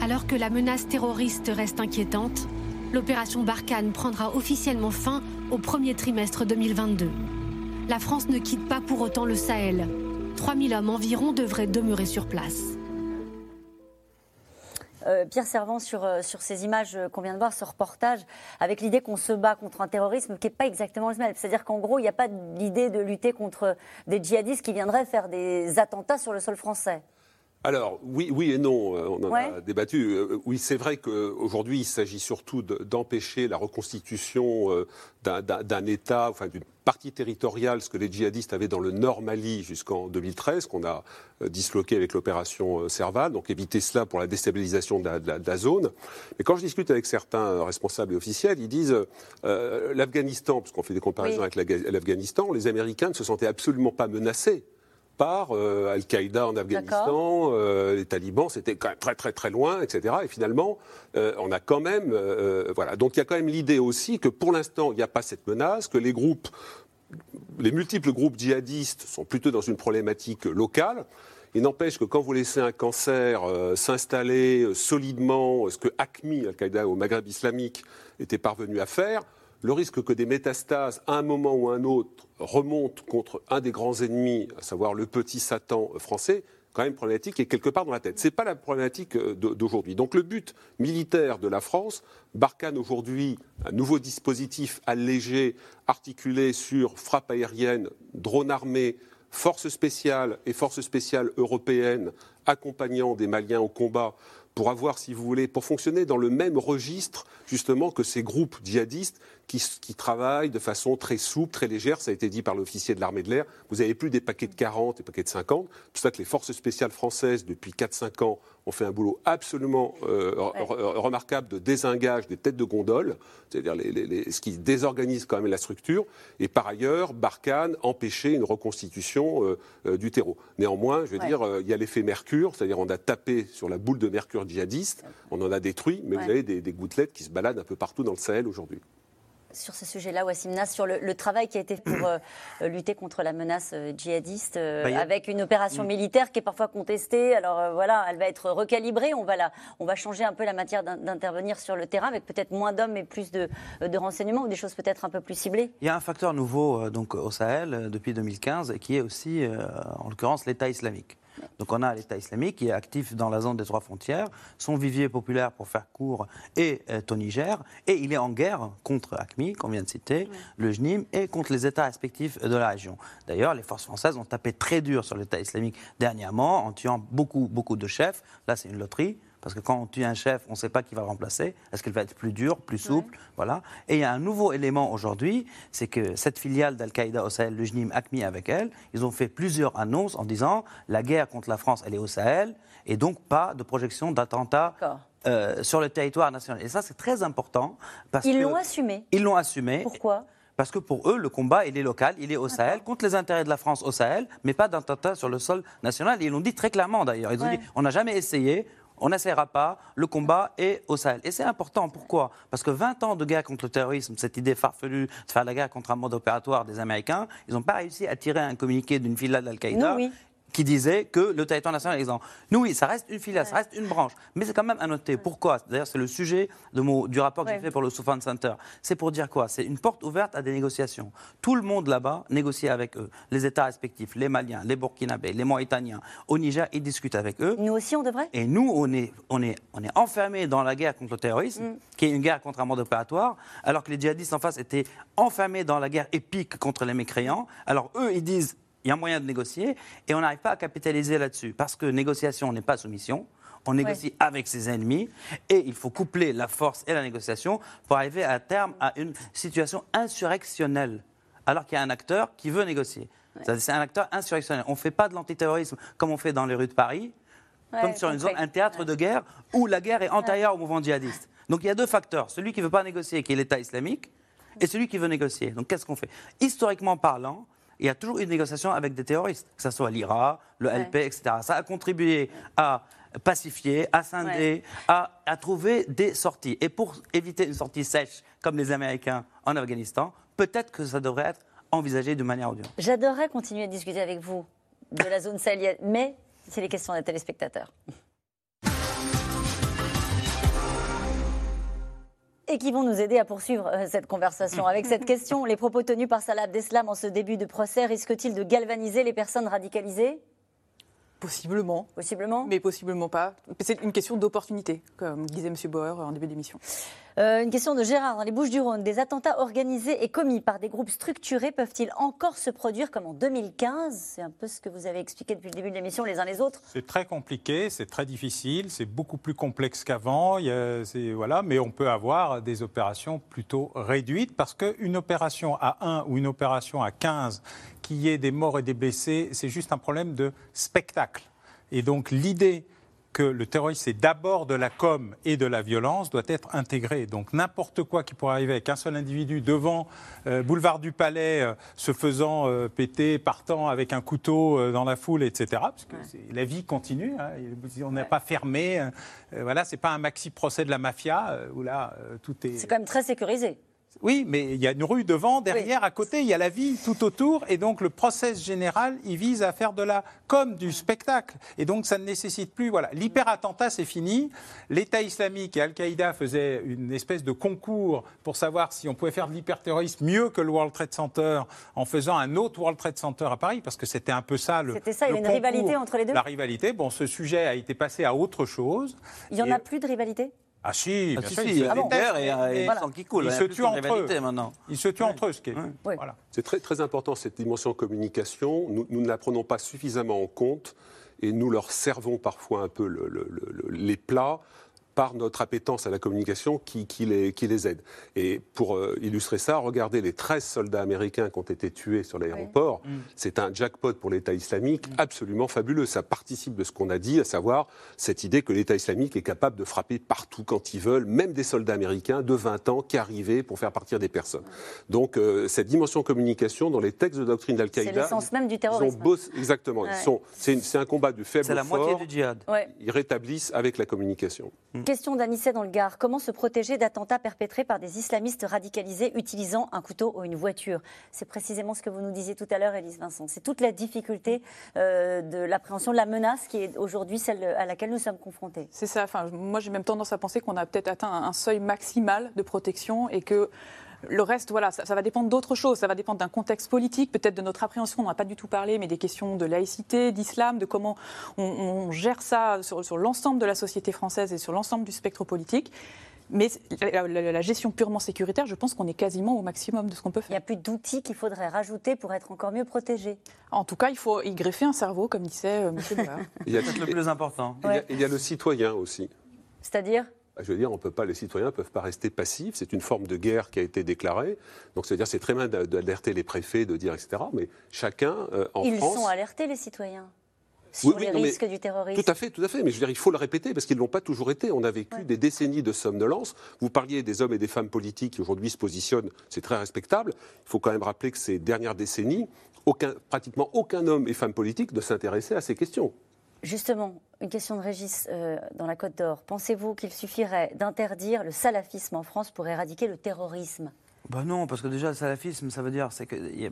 Alors que la menace terroriste reste inquiétante, l'opération Barkhane prendra officiellement fin au premier trimestre 2022. La France ne quitte pas pour autant le Sahel. 3000 hommes environ devraient demeurer sur place. Euh, Pierre Servant, sur, euh, sur ces images euh, qu'on vient de voir, ce reportage, avec l'idée qu'on se bat contre un terrorisme qui n'est pas exactement le même. C'est-à-dire qu'en gros, il n'y a pas l'idée de lutter contre des djihadistes qui viendraient faire des attentats sur le sol français. Alors, oui, oui et non, euh, on en Ouais. a débattu. Euh, Oui, c'est vrai qu'aujourd'hui, il s'agit surtout de- d'empêcher la reconstitution euh, d'un- État, enfin d'une partie territoriale, ce que les djihadistes avaient dans le nord Mali jusqu'en 2013, qu'on a disloqué avec l'opération Serval, donc éviter cela pour la déstabilisation de la, de la- de la zone. Mais quand je discute avec certains responsables et officiels, ils disent euh, l'Afghanistan, parce qu'on fait des comparaisons Oui. avec l'Afghanistan, les Américains ne se sentaient absolument pas menacés par euh, Al-Qaïda en Afghanistan, euh, les talibans, c'était quand même très très très loin, etc. Et finalement, euh, on a quand même, voilà. Donc il y a quand même l'idée aussi que pour l'instant, il n'y a pas cette menace, que les groupes, les multiples groupes djihadistes sont plutôt dans une problématique locale. Il n'empêche que quand vous laissez un cancer euh, s'installer euh, solidement, ce que ACMI, Al-Qaïda au Maghreb islamique, était parvenu à faire, le risque que des métastases, à un moment ou à un autre, remontent contre un des grands ennemis, à savoir le petit Satan français, quand même problématique est quelque part dans la tête. Ce n'est pas la problématique euh, d'aujourd'hui. Donc le but militaire de la France, Barkhane aujourd'hui, un nouveau dispositif allégé, articulé sur frappe aérienne, drone armé, forces spéciales et forces spéciales européennes accompagnant des Maliens au combat pour avoir, si vous voulez, pour fonctionner dans le même registre, justement, que ces groupes djihadistes qui, qui travaillent de façon très souple, très légère. Ça a été dit par l'officier de l'armée de l'air. Vous n'avez plus des paquets de 40, des paquets de 50. C'est pour ça que les forces spéciales françaises, depuis 4-5 ans, ont fait un boulot absolument euh, re- re- remarquable de désengage des têtes de gondole, c'est-à-dire les- les- les- ce qui désorganise quand même la structure. Et par ailleurs, Barkhane empêchait une reconstitution euh, euh, du terreau. Néanmoins, je veux Ouais. dire, il y a l'effet mercure, c'est-à-dire on a tapé sur la boule de mercure djihadiste, on en a détruit, mais Ouais. vous avez des, des gouttelettes qui se baladent un peu partout dans le Sahel aujourd'hui. Sur ce sujet-là, Wassim Nas, sur le, le travail qui a été fait pour euh, euh, lutter contre la menace euh, djihadiste, euh, Bah, a- avec une opération Mm. militaire qui est parfois contestée. Alors euh, voilà, elle va être recalibrée. On va, la, on va changer un peu la matière d'in- d'intervenir sur le terrain avec peut-être moins d'hommes et plus de, de renseignements ou des choses peut-être un peu plus ciblées. Il y a un facteur nouveau euh, donc, au Sahel euh, depuis 2015 qui est aussi, euh, en l'occurrence, l'État islamique. Donc on a l'État islamique qui est actif dans la zone des trois frontières, son vivier populaire pour faire court est euh, au Niger, et il est en guerre contre ACMI, qu'on vient de citer, le JNIM, et contre les États respectifs de la région. D'ailleurs, les forces françaises ont tapé très dur sur l'État islamique dernièrement, en tuant beaucoup, beaucoup de chefs. Là, c'est une loterie. Parce que quand on tue un chef, on ne sait pas qui va le remplacer. Est-ce qu'il va être plus dur, plus souple? Voilà. Et il y a un nouveau élément aujourd'hui, c'est que cette filiale d'Al-Qaïda au Sahel, le JNIM ACMI avec elle, ils ont fait plusieurs annonces en disant la guerre contre la France, elle est au Sahel, et donc pas de projection d'attentats euh, sur le territoire national. Et ça, c'est très important. Parce Ils l'ont assumé. Ils l'ont assumé. Pourquoi? Parce que pour eux, le combat, il est local, il est au Sahel, contre les intérêts de la France au Sahel, mais pas d'attentat sur le sol national. Et ils l'ont dit très clairement d'ailleurs. Ils ont dit on n'a jamais essayé, on n'essaiera pas, le combat est au Sahel. Et c'est important, pourquoi? Parce que 20 ans de guerre contre le terrorisme, cette idée farfelue de faire la guerre contre un mode opératoire des Américains, ils n'ont pas réussi à tirer un communiqué d'une filiale d'Al-Qaïda. Oui. Qui disait que le territoire national est exempt. Nous, oui, ça reste une filiale, ça reste une branche. Mais c'est quand même à noter. Pourquoi? D'ailleurs, c'est le sujet de mon- du rapport que Ouais. j'ai fait pour le Soufan Center. C'est pour dire quoi? C'est une porte ouverte à des négociations. Tout le monde là-bas négocie avec eux. Les États respectifs, les Maliens, les Burkinabés, les Mauritaniens. Au Niger, ils discutent avec eux. Nous aussi, on devrait? Et nous, on est, on est, on est enfermés dans la guerre contre le terrorisme, Mm. qui est une guerre contre un mode opératoire, alors que les djihadistes en face étaient enfermés dans la guerre épique contre les mécréants. Alors eux, ils disent, il y a moyen de négocier, et on n'arrive pas à capitaliser là-dessus, parce que négociation n'est pas soumission. On négocie avec ses ennemis et il faut coupler la force et la négociation pour arriver à terme à une situation insurrectionnelle, alors qu'il y a un acteur qui veut négocier. C'est un acteur insurrectionnel. On ne fait pas de l'antiterrorisme comme on fait dans les rues de Paris, Ouais, comme sur une zone, un théâtre de guerre où la guerre est antérieure au mouvement djihadiste. Donc il y a deux facteurs. Celui qui ne veut pas négocier, qui est l'État islamique, et celui qui veut négocier. Donc qu'est-ce qu'on fait? Historiquement parlant, il y a toujours une négociation avec des terroristes, que ce soit l'IRA, le Ouais. LP, etc. Ça a contribué à pacifier, à scinder, Ouais. à, à trouver des sorties. Et pour éviter une sortie sèche, comme les Américains en Afghanistan, peut-être que ça devrait être envisagé de manière audiente. J'adorerais continuer à discuter avec vous de la zone sahélienne, mais c'est les questions des téléspectateurs. Et qui vont nous aider à poursuivre euh, cette conversation. Avec cette question, les propos tenus par Salah Abdeslam en ce début de procès risquent-ils de galvaniser les personnes radicalisées? Possiblement. Possiblement Mais possiblement pas. C'est une question d'opportunité, comme disait M. Bauer en début d'émission. Euh, une question de Gérard dans les Bouches-du-Rhône. Des attentats organisés et commis par des groupes structurés peuvent-ils encore se produire comme en 2015 C'est un peu ce que vous avez expliqué depuis le début de l'émission les uns les autres. C'est très compliqué, c'est très difficile, c'est beaucoup plus complexe qu'avant. Voilà, mais on peut avoir des opérations plutôt réduites parce qu'une opération à 1 ou une opération à 15 qui ait des morts et des blessés, c'est juste un problème de spectacle. Et donc l'idée que le terrorisme c'est d'abord de la com et de la violence doit être intégrée. Donc n'importe quoi qui pourrait arriver avec un seul individu devant euh, boulevard du Palais, euh, se faisant euh, péter, partant avec un couteau dans la foule, etc. Parce que la vie continue. hein, et on n'est pas fermé. voilà, c'est pas un maxi procès de la mafia où là tout est. C'est quand même très sécurisé. Oui, mais il y a une rue devant, derrière, à côté, il y a la ville tout autour, et donc le process général, il vise à faire de la comme du spectacle, et donc ça ne nécessite plus. Voilà, l'hyper-attentat, c'est fini. L'État islamique et Al-Qaïda faisaient une espèce de concours pour savoir si on pouvait faire de l'hyperterrorisme mieux que le World Trade Center en faisant un autre World Trade Center à Paris, parce que c'était un peu ça le. C'était ça, il y le a une rivalité entre les deux La rivalité, bon, ce sujet a été passé à autre chose. Il n'y en Et- a plus de rivalité? Ah si, Ah, bien si, sûr, si, ils il y se a des détestent, guerres et, et qui coule. Ils se tuent entre eux. maintenant. Ils se tuent entre eux, ce qui est. Voilà. C'est très, très important cette dimension communication. Nous, nous ne la prenons pas suffisamment en compte et nous leur servons parfois un peu le- le- le- les plats par notre appétence à la communication qui, qui les, qui les aide. Et pour euh, illustrer ça, regardez les 13 soldats américains qui ont été tués sur l'aéroport. Mm. C'est un jackpot pour l'État islamique absolument fabuleux. Ça participe de ce qu'on a dit, à savoir cette idée que l'État islamique est capable de frapper partout quand ils veulent, même des soldats américains de 20 ans qui arrivaient pour faire partir des personnes. Donc euh, cette dimension communication dans les textes de doctrine C'est d'Al-Qaïda, l'essence même du terrorisme. bossé- exactement. Ouais. Ils sont, c'est, c'est un combat du faible C'est la fort. moitié du djihad. Ouais. Ils rétablissent avec la communication. Question d'Anissé dans le Gard. Comment se protéger d'attentats perpétrés par des islamistes radicalisés utilisant un couteau ou une voiture? C'est précisément ce que vous nous disiez tout à l'heure, Élise Vincent. C'est toute la difficulté euh, de l'appréhension de la menace qui est aujourd'hui celle à laquelle nous sommes confrontés. C'est ça. Enfin, moi, j'ai même tendance à penser qu'on a peut-être atteint un seuil maximal de protection et que le reste, voilà, ça, ça va dépendre d'autres choses. Ça va dépendre d'un contexte politique, peut-être de notre appréhension. On n'en a pas du tout parlé, mais des questions de laïcité, d'islam, de comment on, on gère ça sur, sur l'ensemble de la société française et sur l'ensemble du spectre politique. Mais la, la- la gestion purement sécuritaire, je pense qu'on est quasiment au maximum de ce qu'on peut faire. Il n'y a plus d'outils qu'il faudrait rajouter pour être encore mieux protégé. En tout cas, il faut y greffer un cerveau, comme disait euh, M. Bollard. Il y a, C'est le plus important. il y a- il y a le citoyen aussi. C'est-à-dire? Je veux dire, on peut pas, les citoyens ne peuvent pas rester passifs. C'est une forme de guerre qui a été déclarée. Donc, c'est-à-dire, c'est très bien d'a- d'alerter les préfets, de dire, etc. Mais chacun, euh, en Ils France. sont alertés, les citoyens, sur Oui, oui, les non, risques du terrorisme. Tout à fait, tout à fait. Mais je veux dire, il faut le répéter parce qu'ils ne l'ont pas toujours été. On a vécu des décennies de somnolence. Vous parliez des hommes et des femmes politiques qui aujourd'hui se positionnent. C'est très respectable. Il faut quand même rappeler que ces dernières décennies, aucun, pratiquement aucun homme et femme politique ne s'intéressait à ces questions. Justement, une question de Régis euh, dans la Côte d'Or. Pensez-vous qu'il suffirait d'interdire le salafisme en France pour éradiquer le terrorisme? Bah non, parce que déjà, le salafisme, ça veut dire qu'il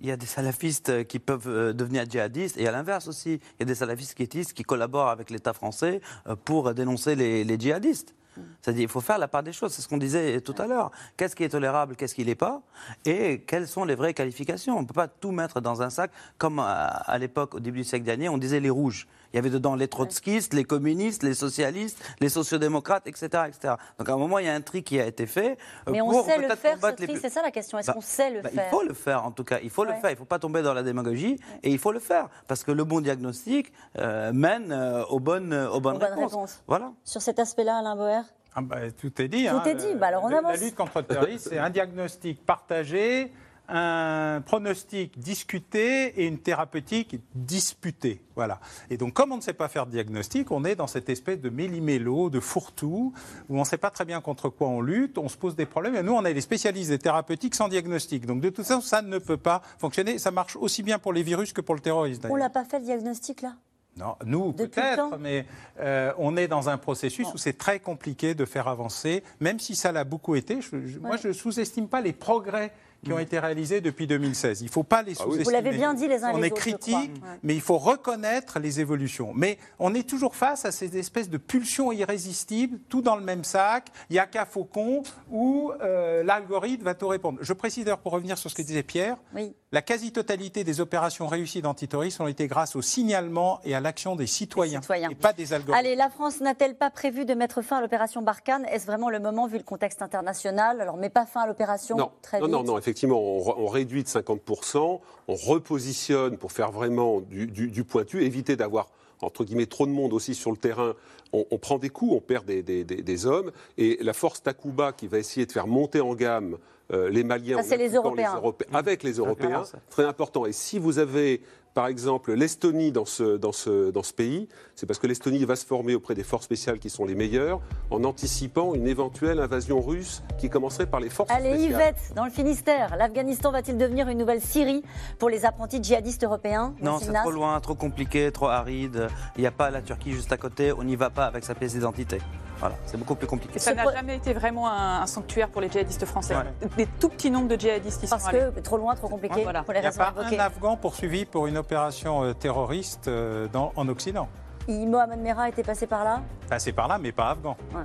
y, a- des salafistes qui peuvent euh, devenir djihadistes, et à l'inverse aussi, il y a des salafistes quiétistes qui collaborent avec l'État français euh, pour dénoncer les djihadistes. C'est-à-dire il faut faire la part des choses, c'est ce qu'on disait tout à l'heure. Qu'est-ce qui est tolérable, qu'est-ce qui n'est pas, et quelles sont les vraies qualifications. On ne peut pas tout mettre dans un sac, comme à, à l'époque, au début du siècle dernier, on disait les rouges. Il y avait dedans les trotskistes, les communistes, les socialistes, les sociodémocrates, etc., etc. Donc à un moment, il y a un tri qui a été fait. euh, Mais on sait le faire, ce les tri, c'est ça la question. Est-ce Bah, qu'on sait le bah, faire Il faut le faire, en tout cas. Il faut Ouais. le faire. Il ne faut pas tomber dans la démagogie. Et il faut le faire. Parce que le bon diagnostic euh, mène euh, aux bonnes, aux bonnes Aux bonnes réponses. réponses. Voilà. Sur cet aspect-là, Alain Boer Ah bah, tout est dit. Tout hein. est dit. Bah alors on avance. La lutte contre le terrorisme, c'est un diagnostic partagé, un pronostic discuté et une thérapeutique disputée. Voilà. Et donc, comme on ne sait pas faire de diagnostic, on est dans cette espèce de méli-mélo, de fourre-tout, où on ne sait pas très bien contre quoi on lutte, on se pose des problèmes. Et nous, on est les spécialistes des thérapeutiques sans diagnostic. Donc, de toute façon, ça ne peut pas fonctionner. Ça marche aussi bien pour les virus que pour le terrorisme. On l'a pas fait le diagnostic là? Non, nous peut-être, mais euh, on est dans un processus où c'est très compliqué de faire avancer, même si ça l'a beaucoup été. je- je- Moi, je ne sous-estime pas les progrès qui ont été réalisés depuis 2016. Il ne faut pas les Ah sous-estimer. Vous l'avez bien dit les uns et On les est autres, critique, mais il faut reconnaître les évolutions. Mais on est toujours face à ces espèces de pulsions irrésistibles, tout dans le même sac. Il n'y a qu'à Faucon où euh, l'algorithme va tout répondre. Je précise d'ailleurs, pour revenir sur ce que disait Pierre, Oui. la quasi-totalité des opérations réussies d'antiterrorisme ont été grâce au signalement et à l'action des citoyens, citoyens. et pas des algorithmes. Allez, la France n'a-t-elle pas prévu de mettre fin à l'opération Barkhane? Est-ce vraiment le moment vu le contexte international? Alors, mais pas fin à l'opération Non, très non, vite. non, non, effectivement, on, re- on réduit de 50%, on repositionne pour faire vraiment du, du- du pointu, éviter d'avoir entre guillemets trop de monde aussi sur le terrain. On, on prend des coups, on perd des, des- des- des hommes, et la force Takuba qui va essayer de faire monter en gamme euh, les Maliens Ça, en les Européens. Europé- avec les Européens, très important. Et si vous avez par exemple l'Estonie dans ce, dans, ce, dans ce pays, c'est parce que l'Estonie va se former auprès des forces spéciales qui sont les meilleures, en anticipant une éventuelle invasion russe qui commencerait par les forces Allez, spéciales. Yvette, dans le Finistère, l'Afghanistan va-t-il devenir une nouvelle Syrie pour les apprentis djihadistes européens Non, c'est trop loin, trop compliqué, trop aride. Il n'y a pas la Turquie juste à côté. On n'y va pas avec sa pièce d'identité. Voilà, c'est beaucoup plus compliqué. Ça n'a jamais été vraiment un, un, sanctuaire pour les djihadistes français. Des tout petits nombres de djihadistes qui Parce sont que trop loin, trop compliqué voilà. pour les Il n'y a pas un Afghan poursuivi pour une opération euh, terroriste euh, dans, en Occident. Mohamed Merah était passé par là Passé par là, mais pas afghan. Ouais.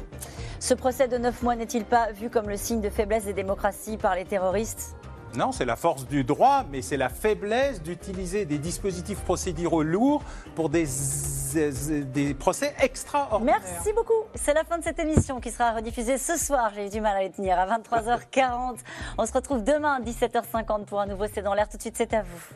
Ce procès de neuf mois n'est-il pas vu comme le signe de faiblesse des démocraties par les terroristes? Non, c'est la force du droit, mais c'est la faiblesse d'utiliser des dispositifs procéduraux lourds pour des, des procès extraordinaires. Merci beaucoup. C'est la fin de cette émission qui sera rediffusée ce soir. J'ai eu du mal à les tenir à 23h40. On se retrouve demain à 17h50 pour un nouveau C'est dans l'air. Tout de suite, c'est à vous.